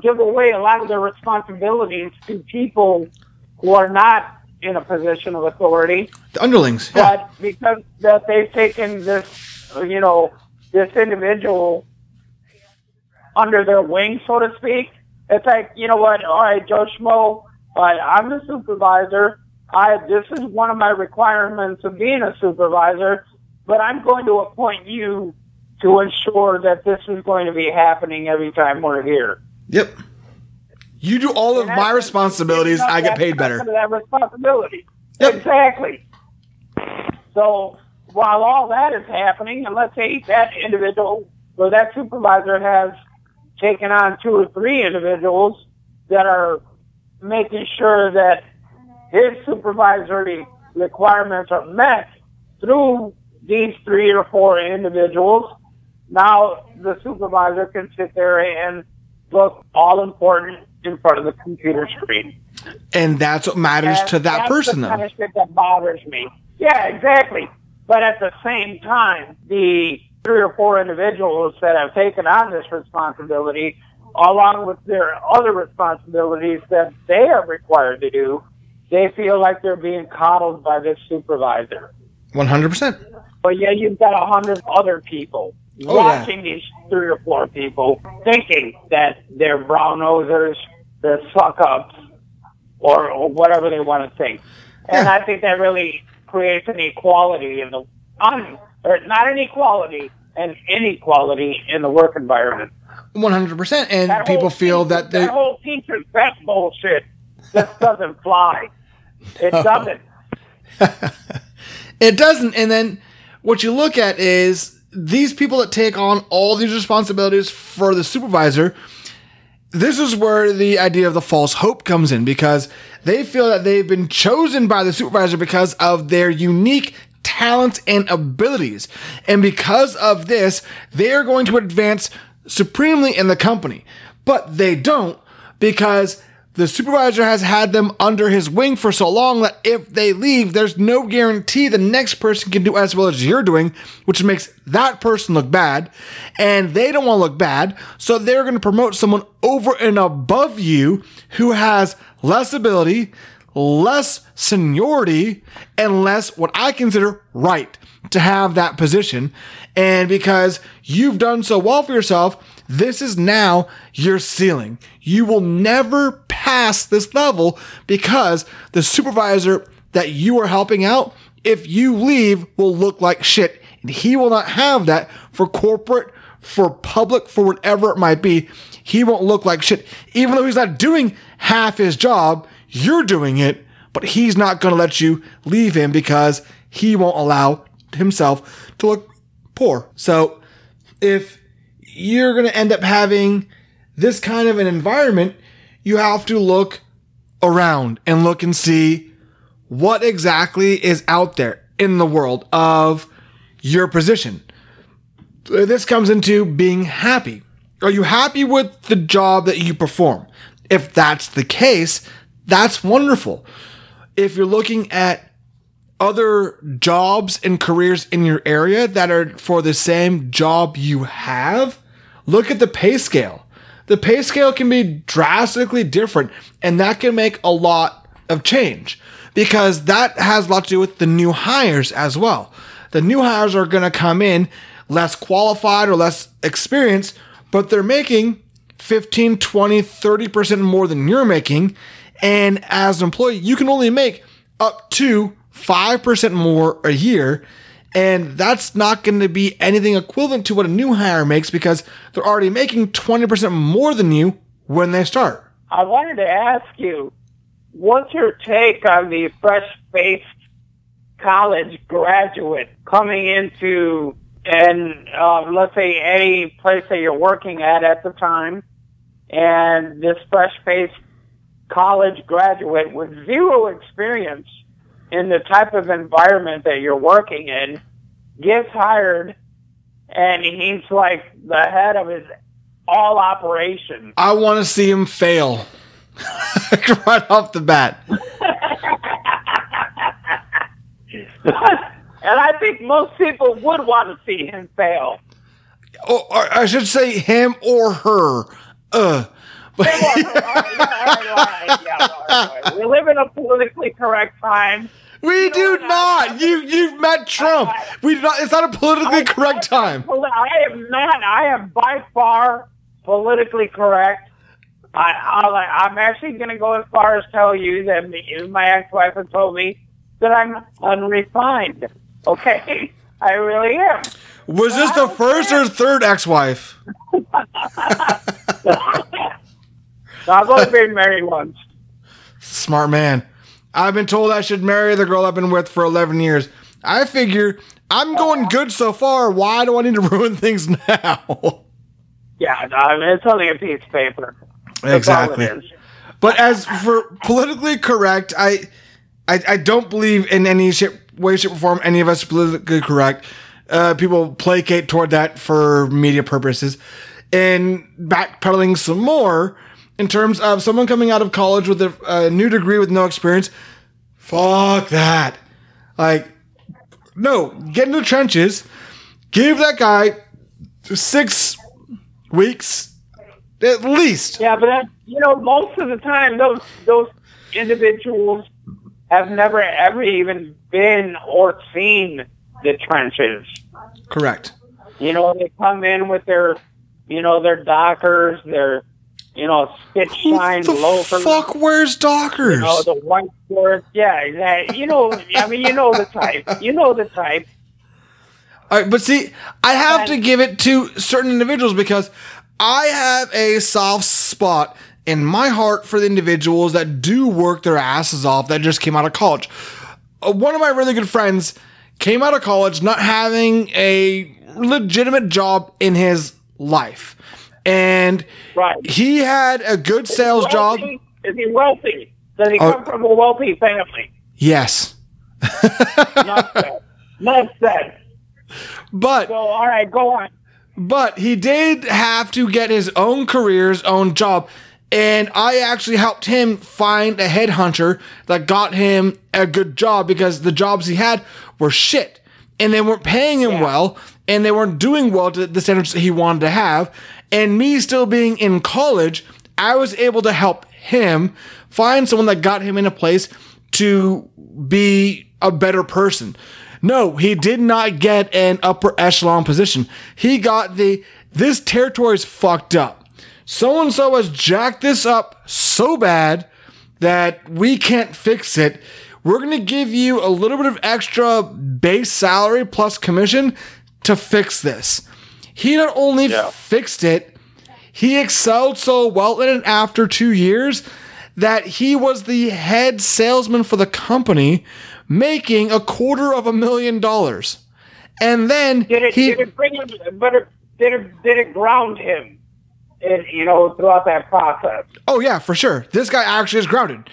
Speaker 2: give away a lot of their responsibilities to people who are not in a position of authority,
Speaker 1: The underlings. Yeah.
Speaker 2: but because that they've taken this, you know, this individual under their wing, so to speak. It's like, you know what? All right, Joe Schmo, uh, I'm the supervisor. I this is one of my requirements of being a supervisor, but I'm going to appoint you to ensure that this is going to be happening every time we're here.
Speaker 1: Yep. You do all of my responsibilities, I get paid better.
Speaker 2: That responsibility.
Speaker 1: Yep.
Speaker 2: Exactly. So while all that is happening, and let's say that individual or that supervisor has taken on two or three individuals that are making sure that his supervisory requirements are met through these three or four individuals. Now the supervisor can sit there and look all important in front of the computer screen.
Speaker 1: And that's what matters
Speaker 2: And
Speaker 1: to that
Speaker 2: that's
Speaker 1: person,
Speaker 2: the
Speaker 1: though.
Speaker 2: kind of shit that bothers me. Yeah, exactly. But at the same time, the three or four individuals that have taken on this responsibility, along with their other responsibilities that they are required to do, they feel like they're being coddled by this supervisor.
Speaker 1: 100%.
Speaker 2: But yeah, you've got a hundred other people
Speaker 1: Oh, yeah.
Speaker 2: watching these three or four people thinking that they're brown nosers, they're suck ups, or, or whatever they want to think. And
Speaker 1: Yeah.
Speaker 2: I think that really creates an equality in the un, or not an equality, an inequality in the work environment.
Speaker 1: 100%. And
Speaker 2: That
Speaker 1: people feel
Speaker 2: teacher-
Speaker 1: that they.
Speaker 2: that whole teacher's pet bullshit just doesn't fly. It oh. doesn't.
Speaker 1: It doesn't. And then what you look at is these people that take on all these responsibilities for the supervisor. This is where the idea of the false hope comes in because they feel that they've been chosen by the supervisor because of their unique talents and abilities. And because of this, they are going to advance supremely in the company. But they don't because the supervisor has had them under his wing for so long that if they leave, there's no guarantee the next person can do as well as you're doing, which makes that person look bad. And they don't want to look bad. So they're going to promote someone over and above you who has less ability, less seniority, and less what I consider right to have that position. And because you've done so well for yourself, this is now your ceiling. You will never pass this level because the supervisor that you are helping out, if you leave, will look like shit. And he will not have that for corporate, for public, for whatever it might be. He won't look like shit. Even though he's not doing half his job, you're doing it, but he's not going to let you leave him because he won't allow himself to look poor. So if you're going to end up having this kind of an environment, you have to look around and look and see what exactly is out there in the world of your position. This comes into being happy. Are you happy with the job that you perform? If that's the case, that's wonderful. If you're looking at other jobs and careers in your area that are for the same job you have, look at the pay scale. The pay scale can be drastically different, and that can make a lot of change because that has a lot to do with the new hires as well. The new hires are going to come in less qualified or less experienced, but they're making 15, 20, 30% more than you're making. And as an employee, you can only make up to 5% more a year. And that's not going to be anything equivalent to what a new hire makes because they're already making 20% more than you when they start.
Speaker 2: I wanted to ask you, what's your take on the fresh-faced college graduate coming into, and uh, let's say any place that you're working at at the time, and this fresh-faced college graduate with zero experience in the type of environment that you're working in gets hired and he's like the head of his all operation.
Speaker 1: I want to see him fail right off the bat.
Speaker 2: and I think most people would want to see him fail.
Speaker 1: Or, or I should say him or her. Uh. But
Speaker 2: we live in a politically correct time.
Speaker 1: We do not. You you've met Trump. We do not. It's not a politically correct time.
Speaker 2: I am not. I am by far politically correct. I, I I'm actually going to go as far as tell you that me, my ex-wife has told me that I'm unrefined. Okay, I really am.
Speaker 1: Was this the first or third ex-wife?
Speaker 2: I've only been married once.
Speaker 1: Smart man. I've been told I should marry the girl I've been with for 11 years. I figure I'm going good so far. Why do I need to ruin things now?
Speaker 2: Yeah, no, it's only a piece of paper.
Speaker 1: That's exactly. But as for politically correct, I, I, I don't believe in any shape, way, shape, or form any of us politically correct. Uh, people placate toward that for media purposes. And backpedaling some more, in terms of someone coming out of college with a, a new degree with no experience. Fuck that. Like, no, get in the trenches. Give that guy six weeks at least.
Speaker 2: Yeah, but that, you know, most of the time those those individuals have never ever even been or seen the trenches.
Speaker 1: Correct.
Speaker 2: You know, they come in with their, you know, their dockers, their you know, spit shine
Speaker 1: Who the
Speaker 2: loafers.
Speaker 1: fuck wears Dockers?
Speaker 2: You know, the white shirt. Yeah, exactly. You know, I mean, you know the type. You know the type.
Speaker 1: All right, but see, I have to give it to certain individuals because I have a soft spot in my heart for the individuals that do work their asses off that just came out of college. Uh, one of my really good friends came out of college not having a legitimate job in his life and
Speaker 2: right.
Speaker 1: he had a good sales job.
Speaker 2: Is he wealthy? Does he oh. come from a wealthy family?
Speaker 1: Yes.
Speaker 2: Not said. Not said.
Speaker 1: But
Speaker 2: so, all right, go on.
Speaker 1: But he did have to get his own career, his own job, And I actually helped him find a headhunter that got him a good job because the jobs he had were shit. And they weren't paying him well and they weren't doing well to the standards that he wanted to have. And me still being in college, I was able to help him find someone that got him in a place to be a better person. No, he did not get an upper echelon position. He got the this territory's fucked up. So and so has jacked this up so bad that we can't fix it. We're going to give you a little bit of extra base salary plus commission to fix this. He not only
Speaker 2: Yeah.
Speaker 1: fixed it, he excelled so well in it after two years that he was the head salesman for the company, making a quarter of a million dollars. And then
Speaker 2: Did it,
Speaker 1: he,
Speaker 2: did it bring him, but it, did it, did it ground him, in, you know, throughout that process?
Speaker 1: oh yeah, for sure, this guy actually is grounded.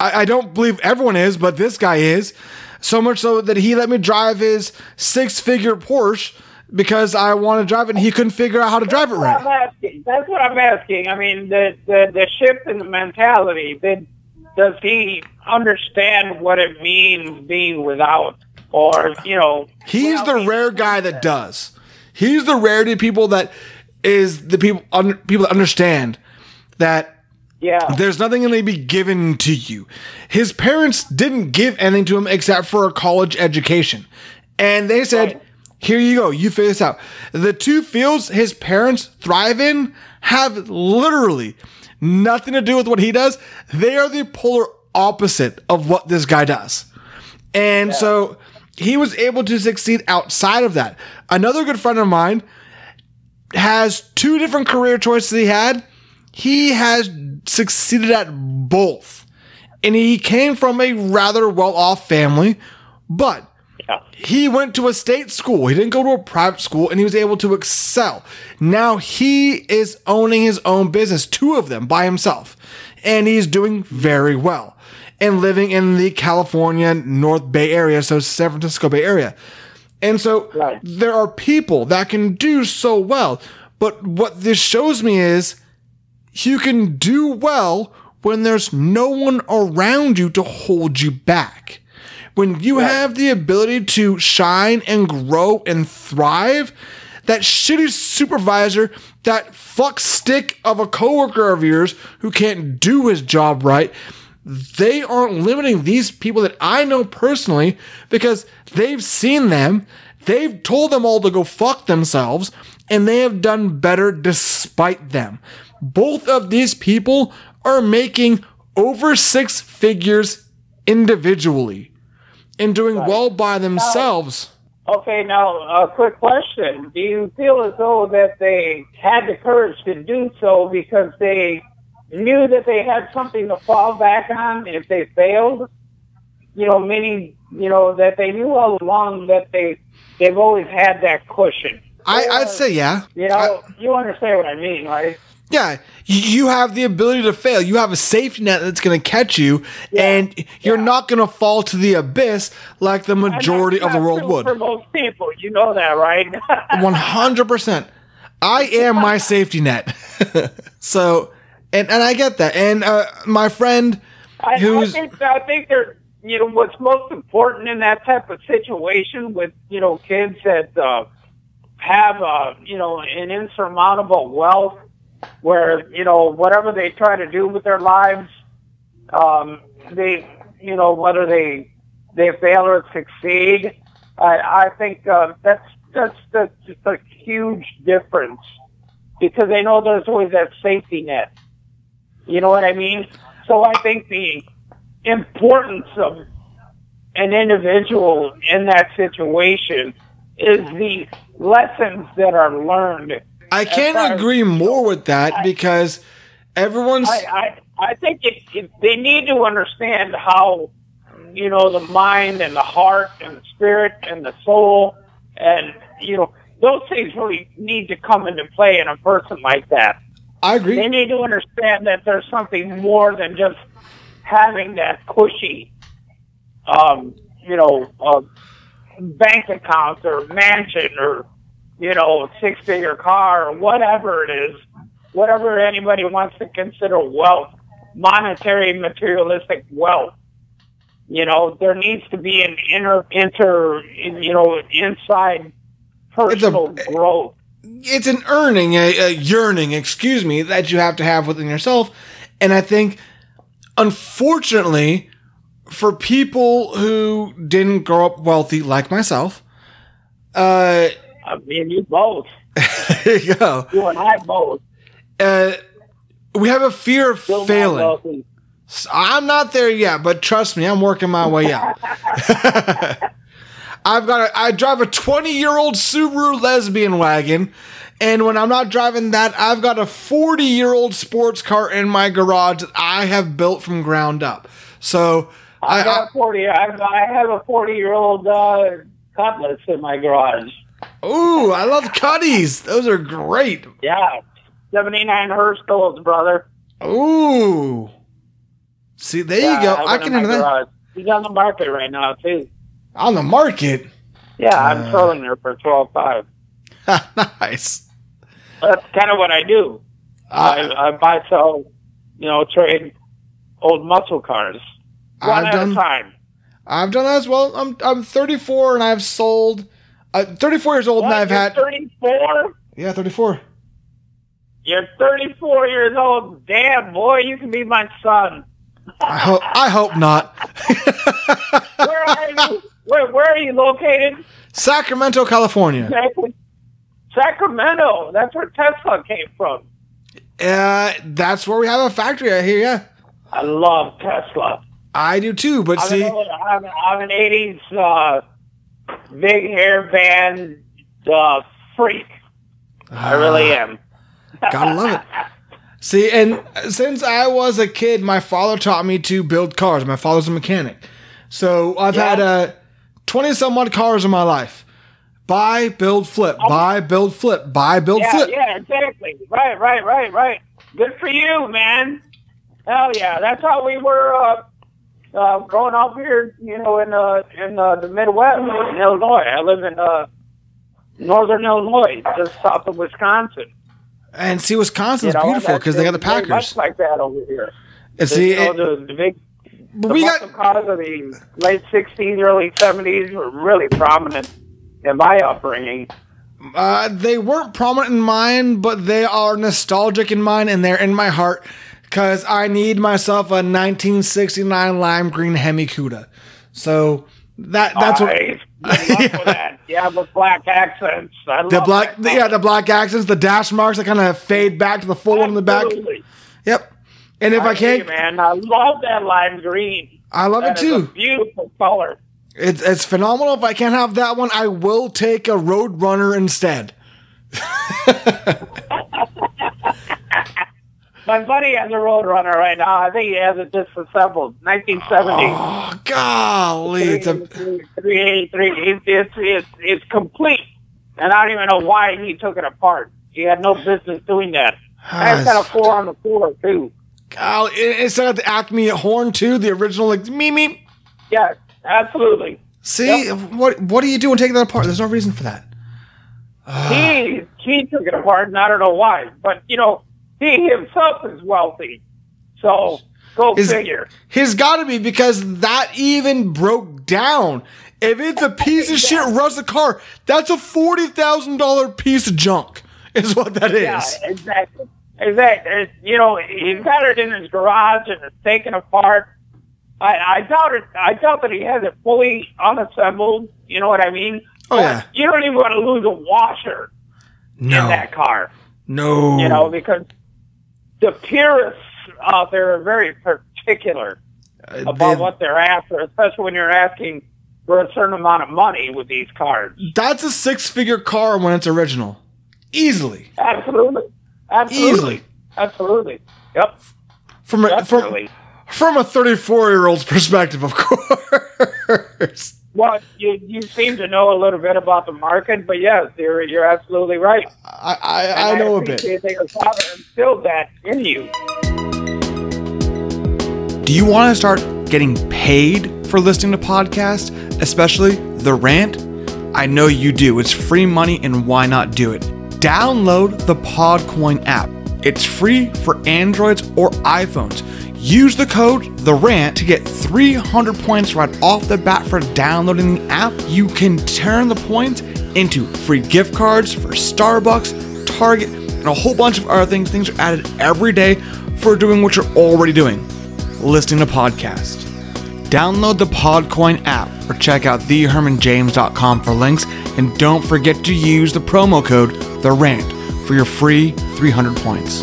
Speaker 1: I, I don't believe everyone is, but this guy is. So much so that he let me drive his six-figure Porsche because I want to drive it, and he couldn't figure out how to drive it right.
Speaker 2: That's what I'm asking. I mean, the, the, the shift in the mentality, did, does he understand what it means being without? Or, you know...
Speaker 1: He's the rare guy that does. He's the rarity of people that is the people un, people that understand that
Speaker 2: Yeah.
Speaker 1: there's nothing going to be given to you. His parents didn't give anything to him except for a college education. And they said,
Speaker 2: Right.
Speaker 1: Here you go, you figure this out. The two fields his parents thrive in have literally nothing to do with what he does. They are the polar opposite of what this guy does. And so he was able to succeed outside of that. Another good friend of mine has two different career choices he had. He has succeeded at both. And he came from a rather well off family, but
Speaker 2: Yeah.
Speaker 1: he went to a state school. He didn't go to a private school and he was able to excel. Now he is owning his own business, two of them by himself, and he's doing very well and living in the California North Bay area, so San Francisco Bay Area. And so
Speaker 2: Right.
Speaker 1: there are people that can do so well. But what this shows me is you can do well when there's no one around you to hold you back. When you have the ability to shine and grow and thrive, that shitty supervisor, that fuck stick of a coworker of yours who can't do his job right, they aren't limiting these people that I know personally because they've seen them, they've told them all to go fuck themselves, and they have done better despite them. Both of these people are making over six figures individually and doing well by themselves.
Speaker 2: Okay, now a quick question: Do you feel as though that they had the courage to do so because they knew that they had something to fall back on if they failed? You know, meaning you know that they knew all along that they they've always had that cushion.
Speaker 1: I, I'd say yeah.
Speaker 2: You know, you understand what I mean, right?
Speaker 1: Yeah, you have the ability to fail. You have a safety net that's going to catch you, and you're
Speaker 2: Yeah.
Speaker 1: not going to fall to the abyss like the majority of the world would.
Speaker 2: For most people, you know that, right?
Speaker 1: One hundred percent. I am my safety net. so, and and I get that. And uh, my friend,
Speaker 2: I, I
Speaker 1: who's
Speaker 2: think I think they're you know what's most important in that type of situation with you know kids that uh, have uh, you know an insurmountable wealth where you know whatever they try to do with their lives, um, they you know whether they they fail or succeed. I, I think uh, that's that's that's just a huge difference because they know there's always that safety net. You know what I mean? So I think the importance of an individual in that situation is the lessons that are learned.
Speaker 1: I can't agree more with that because everyone's
Speaker 2: I, I, I think it, it, they need to understand how, you know, the mind and the heart and the spirit and the soul and, you know, those things really need to come into play in a person like that.
Speaker 1: I agree.
Speaker 2: They need to understand that there's something more than just having that cushy, um, you know, uh, bank account or mansion or, you know, six figure car or whatever it is. whatever anybody wants to consider wealth, monetary, materialistic wealth. You know, there needs to be an inner, inter, you know, inside personal growth.
Speaker 1: It's an earning, a, a yearning, excuse me, that you have to have within yourself. And I think, unfortunately, for people who didn't grow up wealthy like myself, uh,
Speaker 2: I mean, you both.
Speaker 1: there you go.
Speaker 2: You and I both.
Speaker 1: Uh, we have a fear of
Speaker 2: Still
Speaker 1: failing. I'm not there yet, but trust me, I'm working my way out. I've got a, I drive a 20 year old Subaru lesbian wagon, and when I'm not driving that, I've got a 40 year old sports car in my garage that I have built from ground up. So I,
Speaker 2: I got a forty. I, I have a forty-year-old uh, Cutlass in my garage.
Speaker 1: Ooh, I love Cutties. Those are great.
Speaker 2: Yeah, seventy-nine Hurst/Olds, brother.
Speaker 1: Ooh, see there
Speaker 2: Yeah,
Speaker 1: you go.
Speaker 2: have
Speaker 1: I can handle that
Speaker 2: garage. He's on the market right now too.
Speaker 1: on the market.
Speaker 2: Yeah, I'm
Speaker 1: Uh.
Speaker 2: selling her for twelve five.
Speaker 1: nice.
Speaker 2: That's kind of what I do. I,
Speaker 1: Uh,
Speaker 2: I buy, sell, you know, trade old muscle cars one
Speaker 1: I've
Speaker 2: at
Speaker 1: done.
Speaker 2: a time.
Speaker 1: I've done that as well. I'm I'm 34 and I've sold. Uh, 34 years old and I've had.
Speaker 2: thirty-four.
Speaker 1: Yeah, 34.
Speaker 2: You're thirty-four years old. Damn, boy, you can be my son.
Speaker 1: I hope I hope not.
Speaker 2: Where are you? Where, where are you located?
Speaker 1: Sacramento, California.
Speaker 2: Sacramento. That's where Tesla came from.
Speaker 1: Uh, that's where we have a factory out here. Yeah,
Speaker 2: I love Tesla.
Speaker 1: I do too. But
Speaker 2: I'm,
Speaker 1: see,
Speaker 2: an, old- I'm, I'm an 80s uh, big hair band uh, freak. I really am.
Speaker 1: gotta love it. See, and since I was a kid, my father taught me to build cars. My father's a mechanic, so I've had
Speaker 2: Yeah.
Speaker 1: uh, 20 some odd cars in my life. Buy, build, flip. Buy, build, flip. Buy, build,
Speaker 2: Yeah,
Speaker 1: flip.
Speaker 2: yeah, exactly. Right, right, right, right. Good for you, man. Hell yeah, that's how we were uh, uh, growing up here. You know, in uh, in uh, the Midwest, in Illinois. I live in uh, northern Illinois, just south of Wisconsin.
Speaker 1: And see, Wisconsin's
Speaker 2: You know,
Speaker 1: beautiful because they got the Packers.
Speaker 2: Much like that over here.
Speaker 1: And see,
Speaker 2: you know,
Speaker 1: it-
Speaker 2: the, the big
Speaker 1: but
Speaker 2: the
Speaker 1: we got
Speaker 2: cars of the late '60s, early '70s were really prominent in my upbringing.
Speaker 1: Uh, they weren't prominent in mine, but they are nostalgic in mine, and they're in my heart because I need myself a 1969 lime green Hemi Cuda. So that that's what
Speaker 2: I love
Speaker 1: Yeah.
Speaker 2: that. Yeah, with black accents. I
Speaker 1: the
Speaker 2: love
Speaker 1: black
Speaker 2: that
Speaker 1: yeah the black accents, the dash marks that kind of fade back to the full one in the back. Yep. And if I,
Speaker 2: you,
Speaker 1: can't,
Speaker 2: man, I love that lime green.
Speaker 1: I love it
Speaker 2: That a
Speaker 1: too.
Speaker 2: beautiful color.
Speaker 1: It's it's phenomenal. If I can't have that one, I will take a Road Runner instead.
Speaker 2: My buddy has a Roadrunner right now. I think he has it disassembled. 1970.
Speaker 1: Oh golly, it's a
Speaker 2: 383. It's, it's, it's, it's complete. And I don't even know why he took it apart. He had no business doing that. Ah, I've got a four on the floor, too.
Speaker 1: golly, instead of the Acme horn too, the original like me me.
Speaker 2: Yeah, absolutely.
Speaker 1: See what what are you doing taking that apart? There's no reason for that.
Speaker 2: He he took it apart, and I don't know why. But you know, he himself is wealthy, so go
Speaker 1: Is-
Speaker 2: figure.
Speaker 1: He's got to be because that even broke down. If it's a piece of shit rusted car, that's a forty thousand dollar piece of junk. Is what that is.
Speaker 2: Yeah, exactly. Exactly. You know, he's got it in his garage and it's taken apart. I, I doubt it. I doubt that he has it fully unassembled. You know what I mean?
Speaker 1: Oh,
Speaker 2: But
Speaker 1: yeah.
Speaker 2: You don't even want to lose a washer in
Speaker 1: no,
Speaker 2: that car.
Speaker 1: no.
Speaker 2: You know, because the purists out there are very particular
Speaker 1: Uh,
Speaker 2: about
Speaker 1: they-
Speaker 2: what they're after, especially when you're asking for a certain amount of money with these cars.
Speaker 1: that's a six figure car when it's original, easily.
Speaker 2: Absolutely. Absolutely.
Speaker 1: Easily.
Speaker 2: Absolutely. Yep.
Speaker 1: From a, from from a thirty four year old's perspective, of course.
Speaker 2: Well, you you seem to know a little bit about the market, but yes, you're you're absolutely right.
Speaker 1: I I, I know a bit.
Speaker 2: appreciate your father instilled that in you.
Speaker 1: Do you want to start getting paid for listening to podcasts, especially The Rant? I know you do. It's free money, and why not do it? Download the Podcoin app. It's free for Androids or iPhones. Use the code The Rant to get 300 points right off the bat for downloading the app. You can turn the points into free gift cards for Starbucks, Target, and a whole bunch of other things. Things are added every day for doing what you're already doing, listening to podcasts. Download the Podcoin app or check out thehermanjames.com for links. And don't forget to use the promo code The Rant for your free 300 points.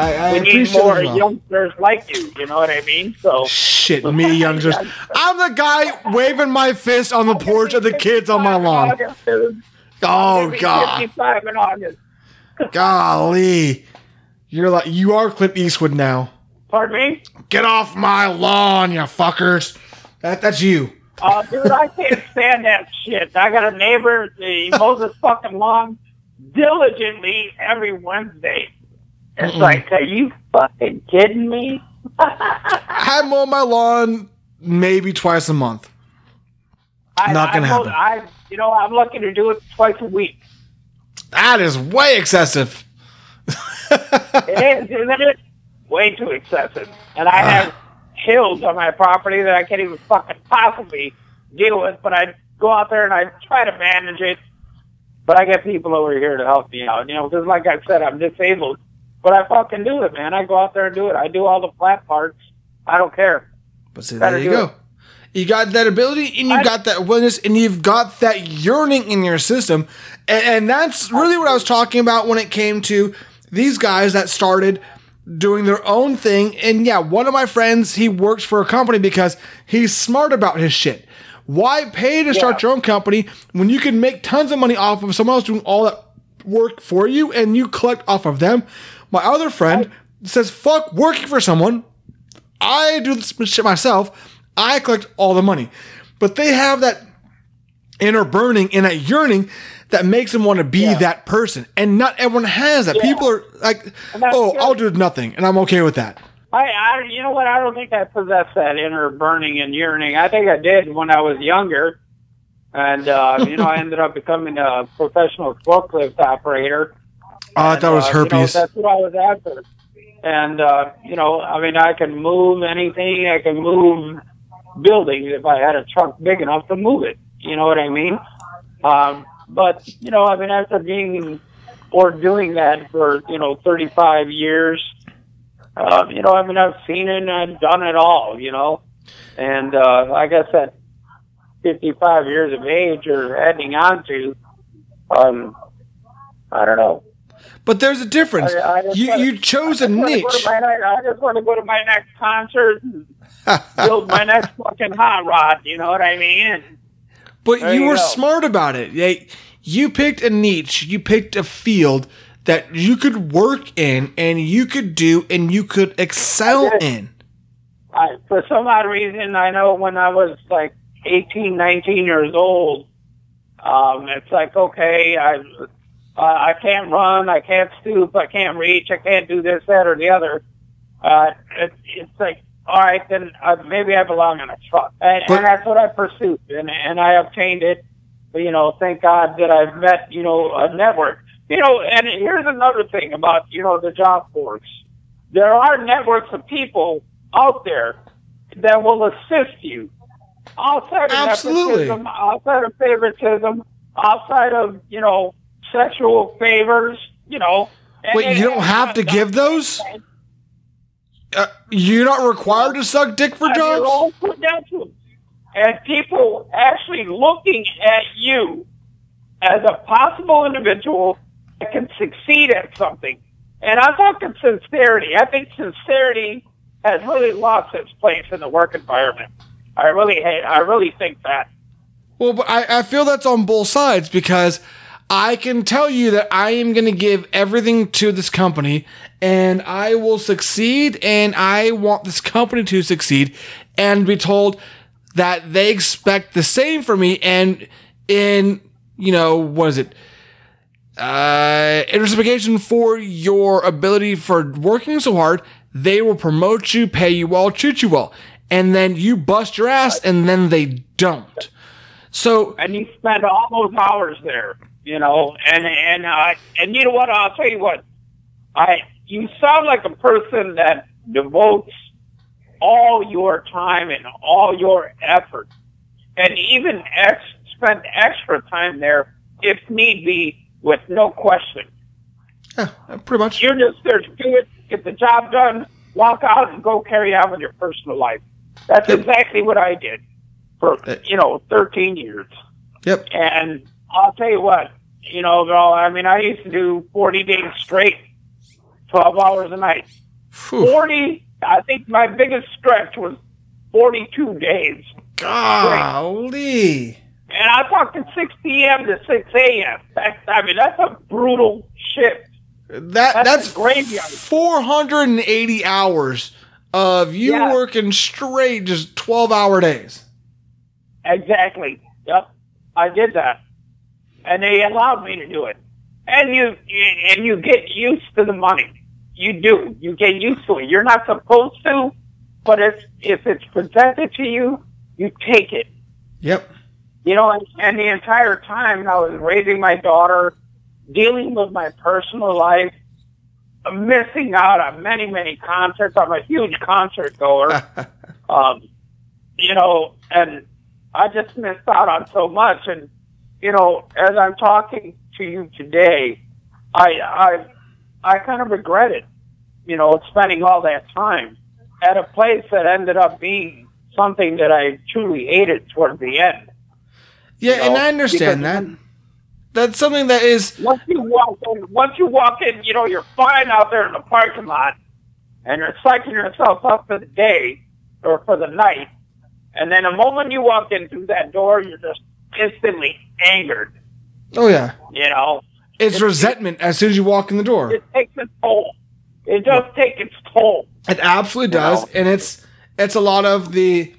Speaker 1: I, I
Speaker 2: We need more youngsters like you. You know what I mean? So
Speaker 1: Shit, me youngsters. I'm the guy waving my fist on the porch of the kids on my lawn. Oh God,
Speaker 2: 55 in August.
Speaker 1: golly, you're like you are Clint Eastwood now.
Speaker 2: Pardon me?
Speaker 1: Get off my lawn, you fuckers. That that's you.
Speaker 2: Oh, dude, I can't stand that shit. I got a neighbor, he mows his fucking lawn diligently every Wednesday. It's like, are you fucking kidding me?
Speaker 1: I mow my lawn maybe twice a month.
Speaker 2: I,
Speaker 1: Not gonna
Speaker 2: I,
Speaker 1: happen.
Speaker 2: I, you know, I'm looking to do it twice a week.
Speaker 1: That is way excessive.
Speaker 2: It is, isn't it? Way too excessive. And I ah. have hills on my property that I can't even fucking possibly deal with, but I go out there and I try to manage it. But I get people over here to help me out, you know, because like I said, I'm disabled. But I fucking do it, man. I go out there and do it. I do all the flat parts. I don't care.
Speaker 1: But see, there you go.
Speaker 2: it.
Speaker 1: You got that ability, and you
Speaker 2: I-
Speaker 1: got that willingness, and you've got that yearning in your system, and, and that's really what I was talking about when it came to these guys that started doing their own thing. And yeah, one of my friends, he works for a company because he's smart about his shit. Why pay to start
Speaker 2: Yeah.
Speaker 1: your own company when you can make tons of money off of someone else doing all that work for you, and you collect off of them? My other friend says, "Fuck working for someone." I do this shit myself. I collect all the money. But they have that inner burning and that yearning that makes them want to be
Speaker 2: Yeah.
Speaker 1: that person. And not everyone has that.
Speaker 2: Yeah.
Speaker 1: People are like, oh. I'll do nothing. And I'm okay with that.
Speaker 2: I, I, you know what? I don't think I possess that inner burning and yearning. I think I did when I was younger, and uh, you know, I ended up becoming a professional forklift operator. And,
Speaker 1: thought it was
Speaker 2: uh, you know,
Speaker 1: herpes.
Speaker 2: that's what I was after. And uh, you know, I mean, I can move anything. I can move buildings if I had a truck big enough to move it. You know what I mean? Um, but you know, I mean, after being or doing that for you know 35 years, um, you know, I mean, I've seen it and I've done it all. You know, and uh, I said, 55 years of age or heading on to, um, I don't know.
Speaker 1: But there's a difference.
Speaker 2: I- I
Speaker 1: you,
Speaker 2: wanna-
Speaker 1: you chose a
Speaker 2: I just wanna go
Speaker 1: niche.
Speaker 2: my I just want to go to my next concert and build my next fucking hot rod. You know what I mean?
Speaker 1: But
Speaker 2: There
Speaker 1: you were smart about it. You picked a niche, you picked a field that you could work in and you could do and you could excel
Speaker 2: I
Speaker 1: in.
Speaker 2: I, for some odd reason, I know when I was like 18, 19 years old, um, it's like, okay, I, uh, I can't run, I can't stoop, I can't reach, I can't do this, that, or the other. Uh, it, it's like, all right, then uh, maybe I belong in a truck, and,
Speaker 1: But-
Speaker 2: and that's what I pursued, and and I obtained it. But, you know, thank God that I've met, you know, a network. You know, and here's another thing about, you know, the job force. There are networks of people out there that will assist you outside of
Speaker 1: Absolutely.
Speaker 2: outside of favoritism, outside of, you know, sexual favors, you know.
Speaker 1: Wait,
Speaker 2: it-
Speaker 1: you don't have to give those? Uh, you're not required to suck dick for jobs?
Speaker 2: all put down to them. And people actually looking at you as a possible individual that can succeed at something. And I'm talking sincerity. I think sincerity has really lost its place in the work environment. I really hate, I really think that.
Speaker 1: Well, but I, I feel that's on both sides because I can tell you that I am going to give everything to this company and I will succeed and I want this company to succeed and be told that they expect the same from me and in, you know, what is it? Uh, in for your ability for working so hard, they will promote you, pay you well, treat you well. And then you bust your ass and then they don't. So
Speaker 2: And you spend all those hours there. You know, and and uh, and you know what? I'll tell you what. I you sound like a person that devotes all your time and all your effort, and even ex- spend extra time there if need be, with no question.
Speaker 1: Yeah, pretty much.
Speaker 2: You're just there to do it, get the job done, walk out, and go carry on with your personal life. That's
Speaker 1: Yep.
Speaker 2: exactly what I did for
Speaker 1: Uh,
Speaker 2: you know 13 years.
Speaker 1: Yep.
Speaker 2: And I'll tell you what, you know, girl, I mean, I used to do 40 days straight, 12 hours a night.
Speaker 1: Phew.
Speaker 2: 40, I think my biggest stretch was 42 days.
Speaker 1: Golly.
Speaker 2: And I'm talking 6 p.m. to 6 a.m. That's, I mean, that's a brutal shift.
Speaker 1: That
Speaker 2: That's
Speaker 1: that's
Speaker 2: a graveyard.
Speaker 1: 480 hours of you
Speaker 2: Yeah.
Speaker 1: working straight just 12 hour days.
Speaker 2: Exactly. Yep. I did that. And they allowed me to do it. And you, and you get used to the money. You do. You get used to it. You're not supposed to, but if, if it's presented to you, you take it.
Speaker 1: Yep.
Speaker 2: You know, and, and the entire time I was raising my daughter, dealing with my personal life, missing out on many, many concerts. I'm a huge concert goer. um, you know, and I just missed out on so much. And you know, as I'm talking to you today, I I I kind of regret it. You know, spending all that time at a place that ended up being something that I truly hated towards the end.
Speaker 1: Yeah,
Speaker 2: You
Speaker 1: and I understand that. That's something that is
Speaker 2: Once you walk in, once you walk in, you know you're fine out there in the parking lot, and you're psyching yourself up for the day or for the night, and then the moment you walk in through that door, you're just instantly angered.
Speaker 1: oh yeah.
Speaker 2: You know,
Speaker 1: It's resentment as soon as you walk in the door.
Speaker 2: it takes its toll. It does take its toll.
Speaker 1: It absolutely does,
Speaker 2: know?
Speaker 1: and it's it's a lot of the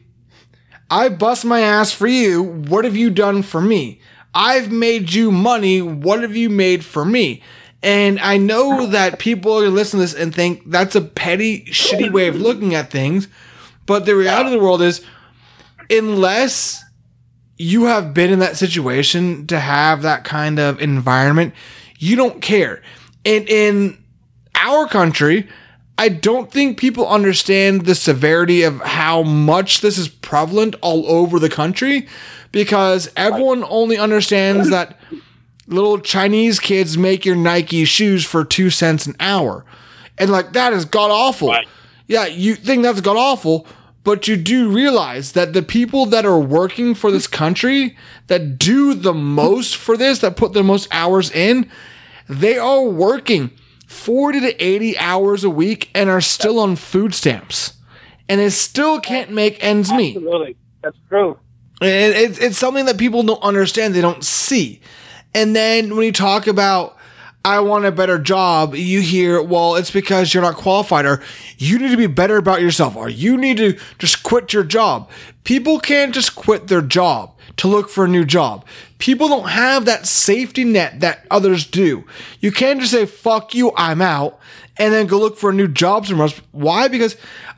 Speaker 1: I bust my ass for you. What have you done for me? I've made you money. What have you made for me? And I know that people are listening to this and think that's a petty, shitty way of looking at things. But the reality of the world is, unless you have been in that situation to have that kind of environment, you don't care. And in our country, I don't think people understand the severity of how much this is prevalent all over the country because everyone only understands that little Chinese kids make your Nike shoes for two cents an hour. And like that is god awful.
Speaker 2: Right.
Speaker 1: Yeah, you think that's god awful, but you do realize that the people that are working for this country, that do the most for this, that put the most hours in, they are working 40 to 80 hours a week and are still on food stamps. And they still can't make ends meet.
Speaker 2: Absolutely, that's true.
Speaker 1: And it's, it's something that people don't understand, they don't see. And then when you talk about, I want a better job, you hear, well, it's because you're not qualified, or you need to be better about yourself, or you need to just quit your job. People can't just quit their job to look for a new job. People don't have that safety net that others do. You can't just say, fuck you, I'm out, and then go look for a new job somewhere else. Why? Because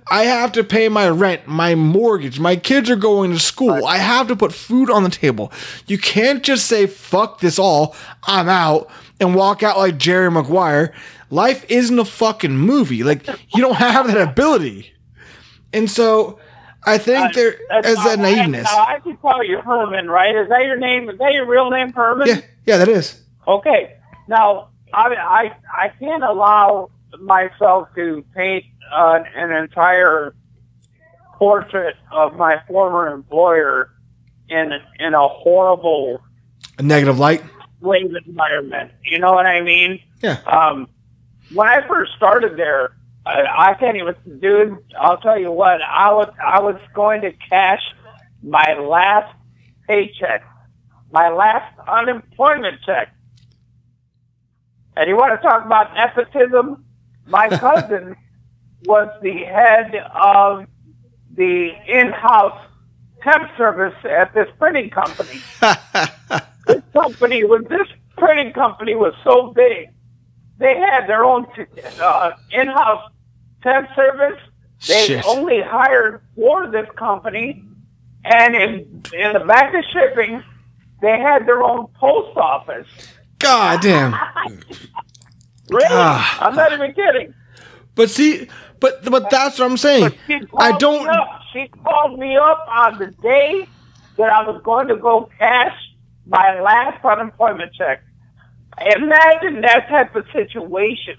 Speaker 1: I have to pay my rent, my mortgage, my kids are going to school. I have to put food on the table. You can't just say, fuck this all, I'm out, and walk out like Jerry Maguire. Life isn't a fucking movie. Like, you don't have that ability. And so, I think there
Speaker 2: That's-
Speaker 1: is that
Speaker 2: I-
Speaker 1: naiveness.
Speaker 2: Now, I can call you Herman, right? Is that your name? Is that your real name, Herman?
Speaker 1: Yeah, yeah, that is.
Speaker 2: Okay. Now, I I I can't allow myself to paint uh, an entire portrait of my former employer in in a horrible
Speaker 1: A negative light.
Speaker 2: Slave environment. You know what I mean?
Speaker 1: Yeah.
Speaker 2: Um, when I first started there, I, I can't even, dude. I'll tell you what. I was I was going to cash my last paycheck, my last unemployment check. And you want to talk about nepotism? My cousin was the head of the in-house temp service at this printing company company was this printing company was so big. They had their own uh, in-house temp service. They
Speaker 1: Shit.
Speaker 2: only hired for this company, and in in the back of shipping, they had their own post office.
Speaker 1: God damn.
Speaker 2: Really?
Speaker 1: Ah.
Speaker 2: I'm not even kidding.
Speaker 1: But see, but but that's what I'm saying.
Speaker 2: But she called
Speaker 1: I don't.
Speaker 2: She called me up on the day that I was going to go cash my last unemployment check. Imagine that type of situation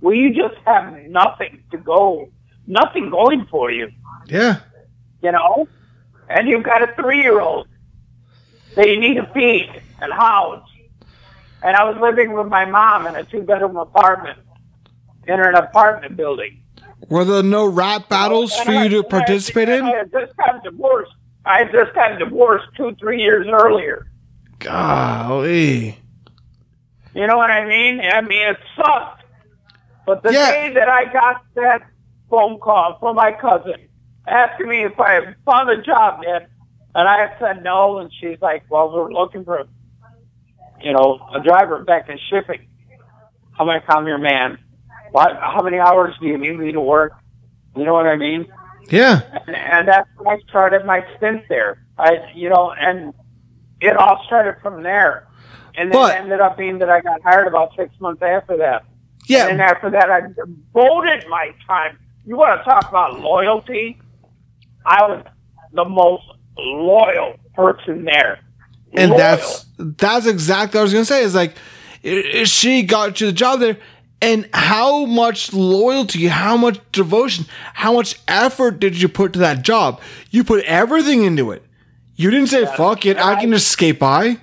Speaker 2: where you just have nothing to go, nothing going for you,
Speaker 1: Yeah.
Speaker 2: you know, and you've got a three-year-old that you need to feed and house. And I was living with my mom in a two-bedroom apartment in an apartment building.
Speaker 1: Were there no rap battles
Speaker 2: And
Speaker 1: for
Speaker 2: I-
Speaker 1: you to
Speaker 2: I-
Speaker 1: participate
Speaker 2: I
Speaker 1: in?
Speaker 2: had just gotten divorced. I had just gotten divorced two, three years earlier.
Speaker 1: Golly.
Speaker 2: You know what I mean? I mean, it sucked. But the
Speaker 1: Yeah.
Speaker 2: day that I got that phone call from my cousin asking me if I found a job yet, and I said no, and she's like, well, we're looking for, you know, a driver back in shipping. I'm like, I'm your man. What, how many hours do you need me to work? You know what I mean?
Speaker 1: Yeah.
Speaker 2: and, and that's when I started my stint there. I, you know, and it all started from there. And then
Speaker 1: But-
Speaker 2: it ended up being that I got hired about six months after that.
Speaker 1: Yeah.
Speaker 2: And after that, I devoted my time. You want to talk about loyalty? I was the most loyal person there.
Speaker 1: and
Speaker 2: Loyal.
Speaker 1: that's that's exactly what I was gonna say. Is like she got you the job there, and how much loyalty, how much devotion, how much effort did you put to that job? You put everything into it. You didn't say fuck it. I can just skate by.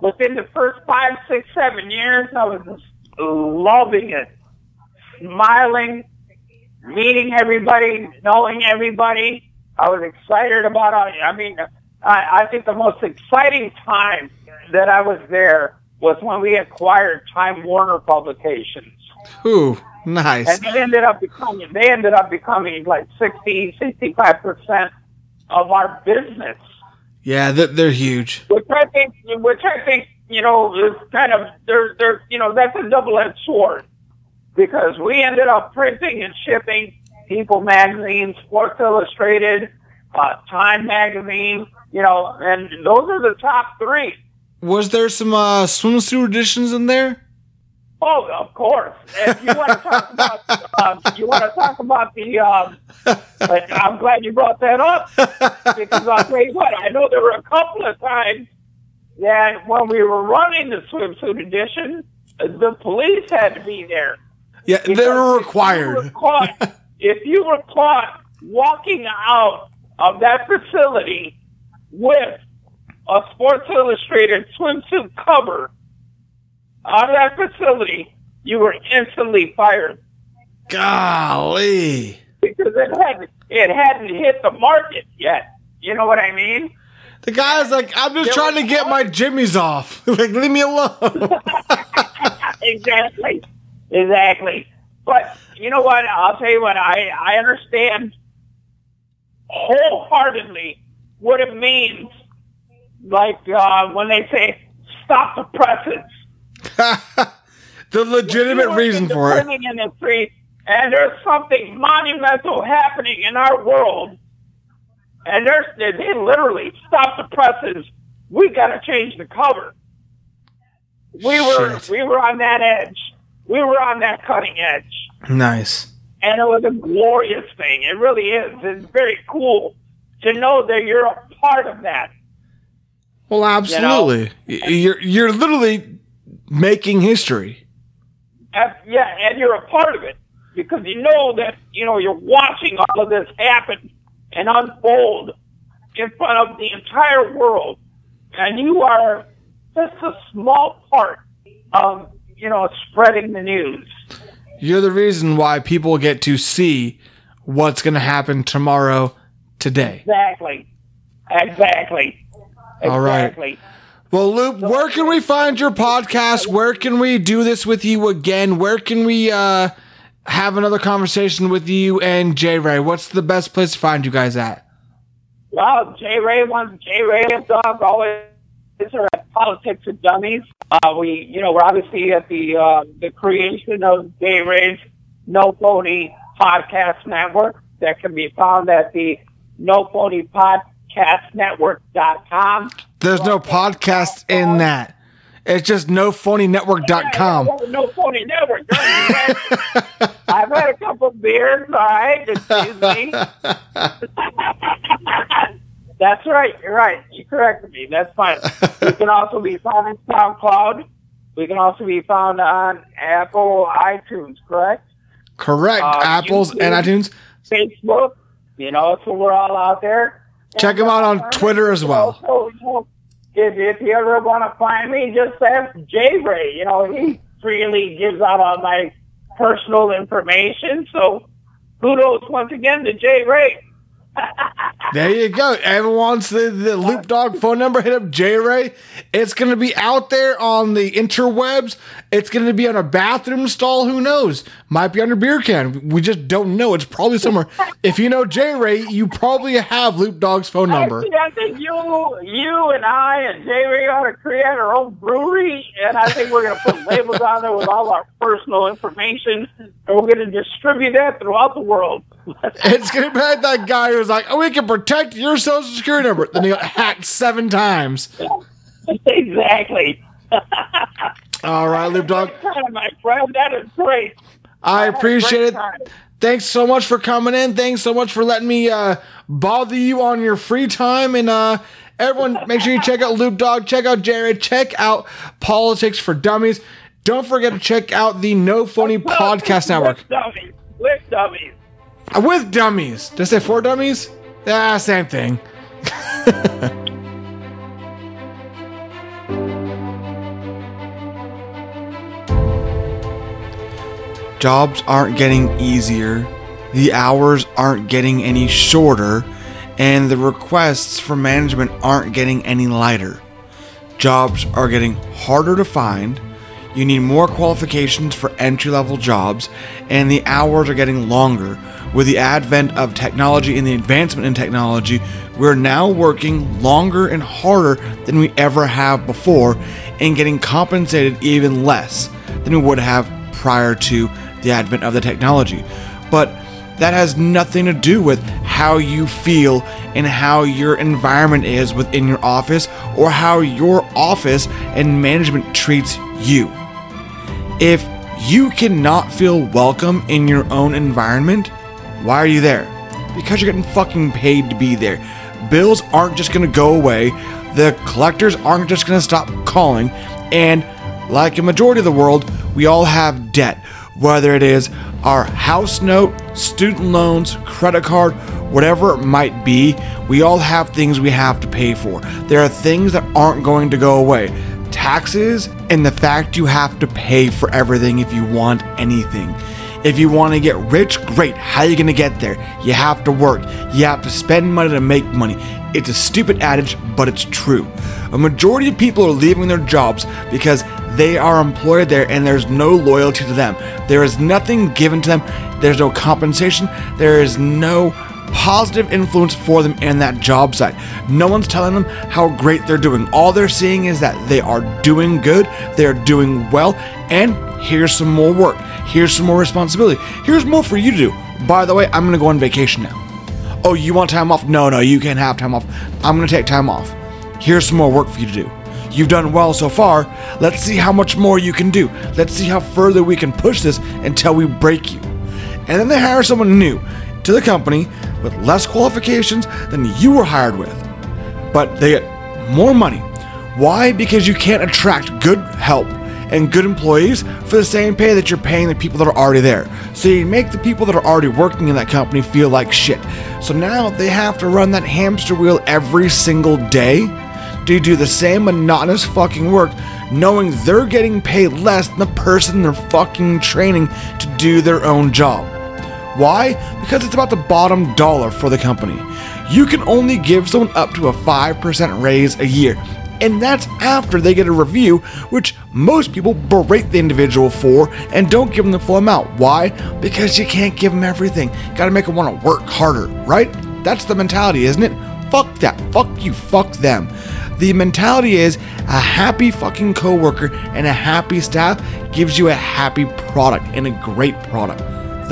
Speaker 2: within the first five, six, seven years, I was just loving it, smiling, meeting everybody, knowing everybody. I was excited about it. I mean, I, I think the most exciting time that I was there was when we acquired Time Warner Publications.
Speaker 1: Ooh, nice.
Speaker 2: And they ended up becoming, they ended up becoming like 60, 65% of our business
Speaker 1: Yeah, they're, they're huge.
Speaker 2: which I think, which I think, you know, is kind of they're they're you know, that's a double-edged sword because we ended up printing and shipping People magazine, Sports Illustrated, uh, Time magazine. You know, and those are the top three.
Speaker 1: Was there some uh, swimsuit editions in there?
Speaker 2: Oh, of course. If you want to talk about, um, you want to talk about the. Um, I'm glad you brought that up because I'll tell you what. I know there were a couple of times that when we were running the swimsuit edition, the police had to be there.
Speaker 1: Yeah, they were
Speaker 2: If you were
Speaker 1: required.
Speaker 2: caught, if you were caught walking out of that facility with a Sports Illustrated swimsuit cover out of that facility, you were instantly fired
Speaker 1: Golly.
Speaker 2: because it hadn't it hadn't hit the market yet. You know what I mean?
Speaker 1: The guy's like, I'm just
Speaker 2: There
Speaker 1: trying to get my jimmies off. like, leave me alone.
Speaker 2: exactly, exactly. But you know what? I'll tell you what. I I understand wholeheartedly what it means. Like uh, when they say "stop the presses."
Speaker 1: the legitimate
Speaker 2: You
Speaker 1: reason for it.
Speaker 2: printing industry, and there's something monumental happening in our world, and there's they literally stop the presses. We got to change the cover. We were
Speaker 1: Shit.
Speaker 2: we were on that edge. We were on that cutting edge,
Speaker 1: Nice.
Speaker 2: and it was a glorious thing. It really is. It's very cool to know that you're a part of that.
Speaker 1: Well, absolutely. Y- You're you're literally making history.
Speaker 2: Yeah, and you're a part of it because you know that you know you're watching all of this happen and unfold in front of the entire world, and you are just a small part of you know spreading the news.
Speaker 1: You're the reason why people get to see what's going to happen tomorrow, today.
Speaker 2: Exactly, exactly,
Speaker 1: All right. Well, Luke, where can we find your podcast? Where can we do this with you again? Where can we uh, have another conversation with you and J Ray? What's the best place to find you guys at?
Speaker 2: Well, J Ray wants J Ray and Dog always are at Politics of Dummies. Uh, we, you know, we're obviously at the uh, the creation of J Ray's No Phony Podcast Network that can be found at the No Phony Podcast Network.com.
Speaker 1: There's no podcast in that. It's just nophonynetwork.com.
Speaker 2: Yeah, no phony network. I've had a couple beers, all right. Excuse me. That's right. You're right. You corrected me. That's fine. we can also be found in SoundCloud. We can also be found on Apple iTunes, correct?
Speaker 1: Correct.
Speaker 2: Uh,
Speaker 1: Apples and iTunes.
Speaker 2: Facebook. You know, so we're all out there.
Speaker 1: Check them out on Twitter as well.
Speaker 2: Also, if, if you ever want to find me, just ask Jay Ray. You know, he freely gives out all my personal information. So kudos once again to Jay Ray.
Speaker 1: There you go. Everyone wants the, the Loop Dog phone number. Hit up J Ray. It's going to be out there on the interwebs. It's going to be on a bathroom stall. Who knows? Might be on your beer can. We just don't know. It's probably somewhere. if you know J Ray, you probably have Loop Dog's phone number.
Speaker 2: Actually, I think you, you and I and J Ray ought to create our own brewery, and I think we're going to put labels on there with all our personal information, and we're going to distribute that throughout the world.
Speaker 1: It's going to be like that guy who's like, oh, we can protect your social security number. Then he got hacked seven times.
Speaker 2: exactly.
Speaker 1: All right, Loop Dog.
Speaker 2: My friend, that is great.
Speaker 1: I
Speaker 2: had
Speaker 1: appreciate it. Thanks so much for coming in. Thanks so much for letting me uh, bother you on your free time. And uh, everyone, make sure you check out Loop Dog, check out Jared, check out Politics for Dummies. Don't forget to check out the No Phony Podcast Network
Speaker 2: dummies. With dummies.
Speaker 1: With dummies. Did I say four dummies? Ah, same thing. Jobs aren't getting easier, the hours aren't getting any shorter, and the requests for management aren't getting any lighter. Jobs are getting harder to find, you need more qualifications for entry level jobs, and the hours are getting longer. With the advent of technology and the advancement in technology, we're now working longer and harder than we ever have before and getting compensated even less than we would have prior to the advent of the technology. But that has nothing to do with how you feel and how your environment is within your office or how your office and management treats you. If you cannot feel welcome in your own environment, why are you there? Because you're getting fucking paid to be there. Bills aren't just gonna go away, the collectors aren't just gonna stop calling, and like a majority of the world, we all have debt, whether it is our house note, student loans, credit card, whatever it might be, we all have things we have to pay for. There are things that aren't going to go away taxes and the fact you have to pay for everything if you want anything. If you want to get rich, great. How are you going to get there? You have to work. You have to spend money to make money. It's a stupid adage, but it's true. A majority of people are leaving their jobs because they are employed there and there's no loyalty to them. There is nothing given to them. There's no compensation. There is no positive influence for them in that job site. No one's telling them how great they're doing. All they're seeing is that they are doing good, they're doing well, and here's some more work. Here's some more responsibility. Here's more for you to do. By the way, I'm going to go on vacation now. Oh, you want time off? No, no, you can't have time off. I'm going to take time off. Here's some more work for you to do. You've done well so far. Let's see how much more you can do. Let's see how further we can push this until we break you. And then they hire someone new to the company with less qualifications than you were hired with. But they get more money. Why? Because you can't attract good help and good employees for the same pay that you're paying the people that are already there. So you make the people that are already working in that company feel like shit. So now they have to run that hamster wheel every single day to do the same monotonous fucking work, knowing they're getting paid less than the person they're fucking training to do their own job. Why? Because it's about the bottom dollar for the company. You can only give someone up to a 5% raise a year, and that's after they get a review, which most people berate the individual for and don't give them the full amount. Why? Because you can't give them everything. Gotta make them wanna work harder, right? That's the mentality, isn't it? Fuck that. Fuck you. Fuck them. The mentality is a happy fucking coworker and a happy staff gives you a happy product and a great product.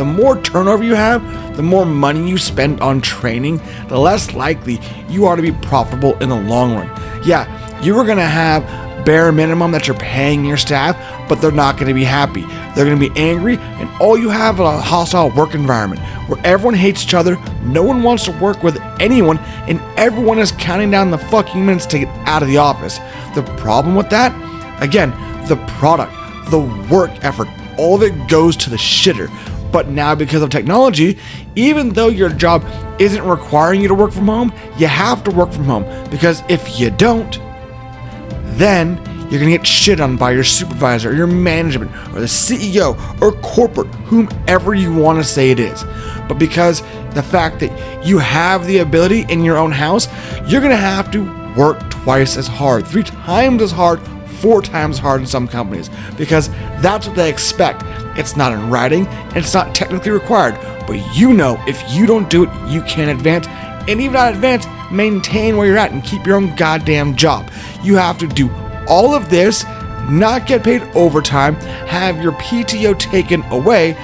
Speaker 1: The more turnover you have, the more money you spend on training, the less likely you are to be profitable in the long run. Yeah, you are gonna have bare minimum that you're paying your staff, but they're not going to be happy. They're going to be angry, and all you have is a hostile work environment where everyone hates each other, no one wants to work with anyone, and everyone is counting down the fucking minutes to get out of the office. The problem with that, again, the product, the work effort, all of it goes to the shitter. But now, because of technology, even though your job isn't requiring you to work from home, you have to work from home because if you don't, then you're gonna get shit on by your supervisor, or your management, or the CEO, or corporate, whomever you wanna say it is. But because the fact that you have the ability in your own house, you're gonna have to work twice as hard, three times as hard, four times hard in some companies, because that's what they expect. It's not in writing, and it's not technically required, but you know if you don't do it, you can't advance, and even not advance, maintain where you're at and keep your own goddamn job. You have to do all of this, not get paid overtime, have your PTO taken away,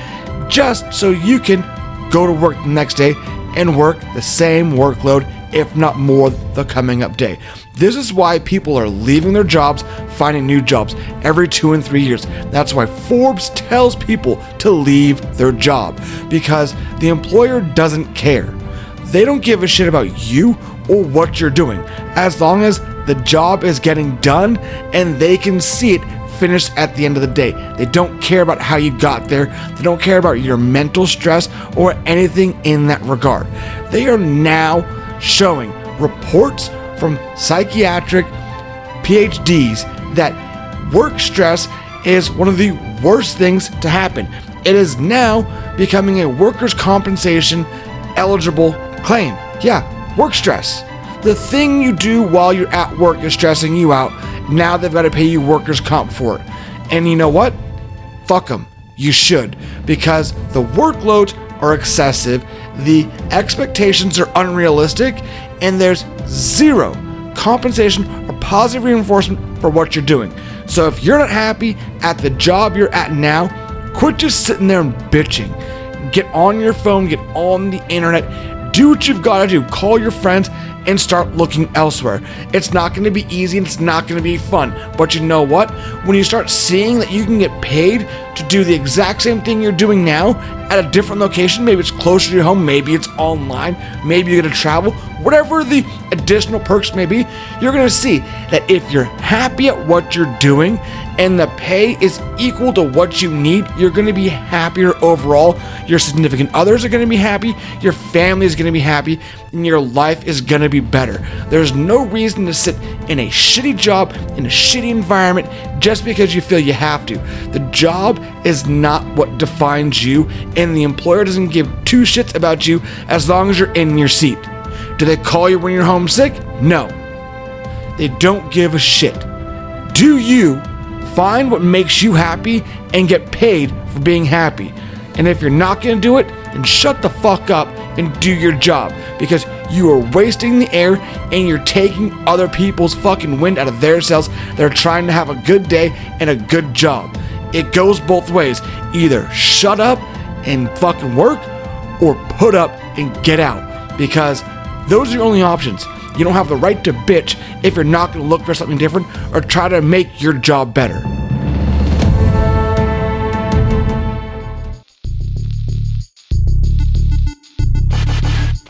Speaker 1: just so you can go to work the next day and work the same workload, if not more, the coming up day. This is why people are leaving their jobs, finding new jobs every two and three years. That's why Forbes tells people to leave their job because the employer doesn't care. They don't give a shit about you or what you're doing as long as the job is getting done and they can see it finished at the end of the day. They don't care about how you got there, they don't care about your mental stress or anything in that regard. They are now showing reports from psychiatric PhDs that work stress is one of the worst things to happen. It is now becoming a workers' compensation eligible claim. Yeah, work stress. The thing you do while you're at work is stressing you out. Now they've got to pay you workers' comp for it. And you know what? Fuck them. You should. Because the workloads are excessive, the expectations are unrealistic, and there's zero compensation or positive reinforcement for what you're doing. So if you're not happy at the job you're at now, quit just sitting there and bitching. Get on your phone, get on the internet, do what you've got to do. Call your friends and start looking elsewhere. It's not going to be easy and it's not going to be fun. But you know what? When you start seeing that you can get paid to do the exact same thing you're doing now at a different location, maybe it's closer to your home, maybe it's online, maybe you're going to travel, whatever the additional perks may be, you're going to see that if you're happy at what you're doing and the pay is equal to what you need, you're going to be happier overall. Your significant others are going to be happy, your family is going to be happy, and your life is going to be better. There's no reason to sit in a shitty job, in a shitty environment, just because you feel you have to. The job is not what defines you, and the employer doesn't give two shits about you as long as you're in your seat. Do they call you when you're homesick? No. They don't give a shit. Do you find what makes you happy and get paid for being happy? And if you're not gonna do it, then shut the fuck up and do your job because you are wasting the air and you're taking other people's fucking wind out of their sails that are trying to have a good day and a good job. It goes both ways. Either shut up and fucking work or put up and get out because those are your only options. You don't have the right to bitch if you're not going to look for something different or try to make your job better.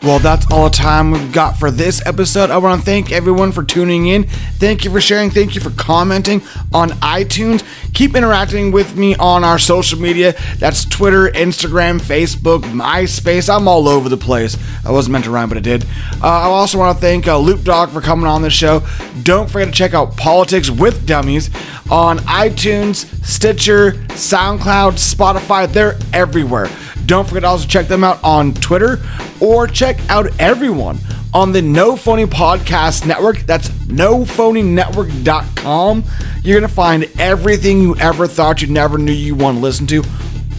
Speaker 1: Well, that's all the time we've got for this episode. I want to thank everyone for tuning in. Thank you for sharing. Thank you for commenting on iTunes. Keep interacting with me on our social media. That's Twitter, Instagram, Facebook, MySpace. I'm all over the place. I wasn't meant to rhyme, but I did. Uh, I also want to thank uh, Loop Dog for coming on the show. Don't forget to check out Politics with Dummies on iTunes, Stitcher, SoundCloud, Spotify. They're everywhere. Don't forget to also check them out on Twitter or check out everyone on the No Phony Podcast Network. That's nophonynetwork.com. You're going to find everything you ever thought you never knew you want to listen to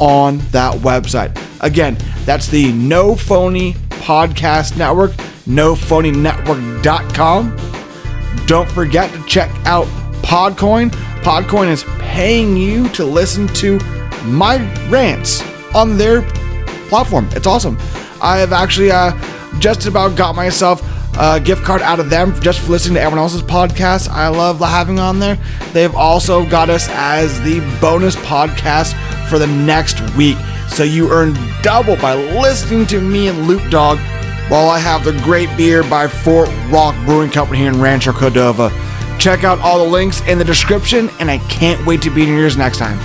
Speaker 1: on that website. Again, that's the No Phony Podcast Network, nophonynetwork.com. Don't forget to check out Podcoin. Podcoin is paying you to listen to my rants on their platform. It's awesome. I have actually uh, just about got myself a gift card out of them just for listening to everyone else's podcast. I love having on there. They've also got us as the bonus podcast for the next week. So you earn double by listening to me and Loop Dog while I have the great beer by Fort Rock Brewing Company here in Rancho Cordova. Check out all the links in the description, and I can't wait to be in yours next time.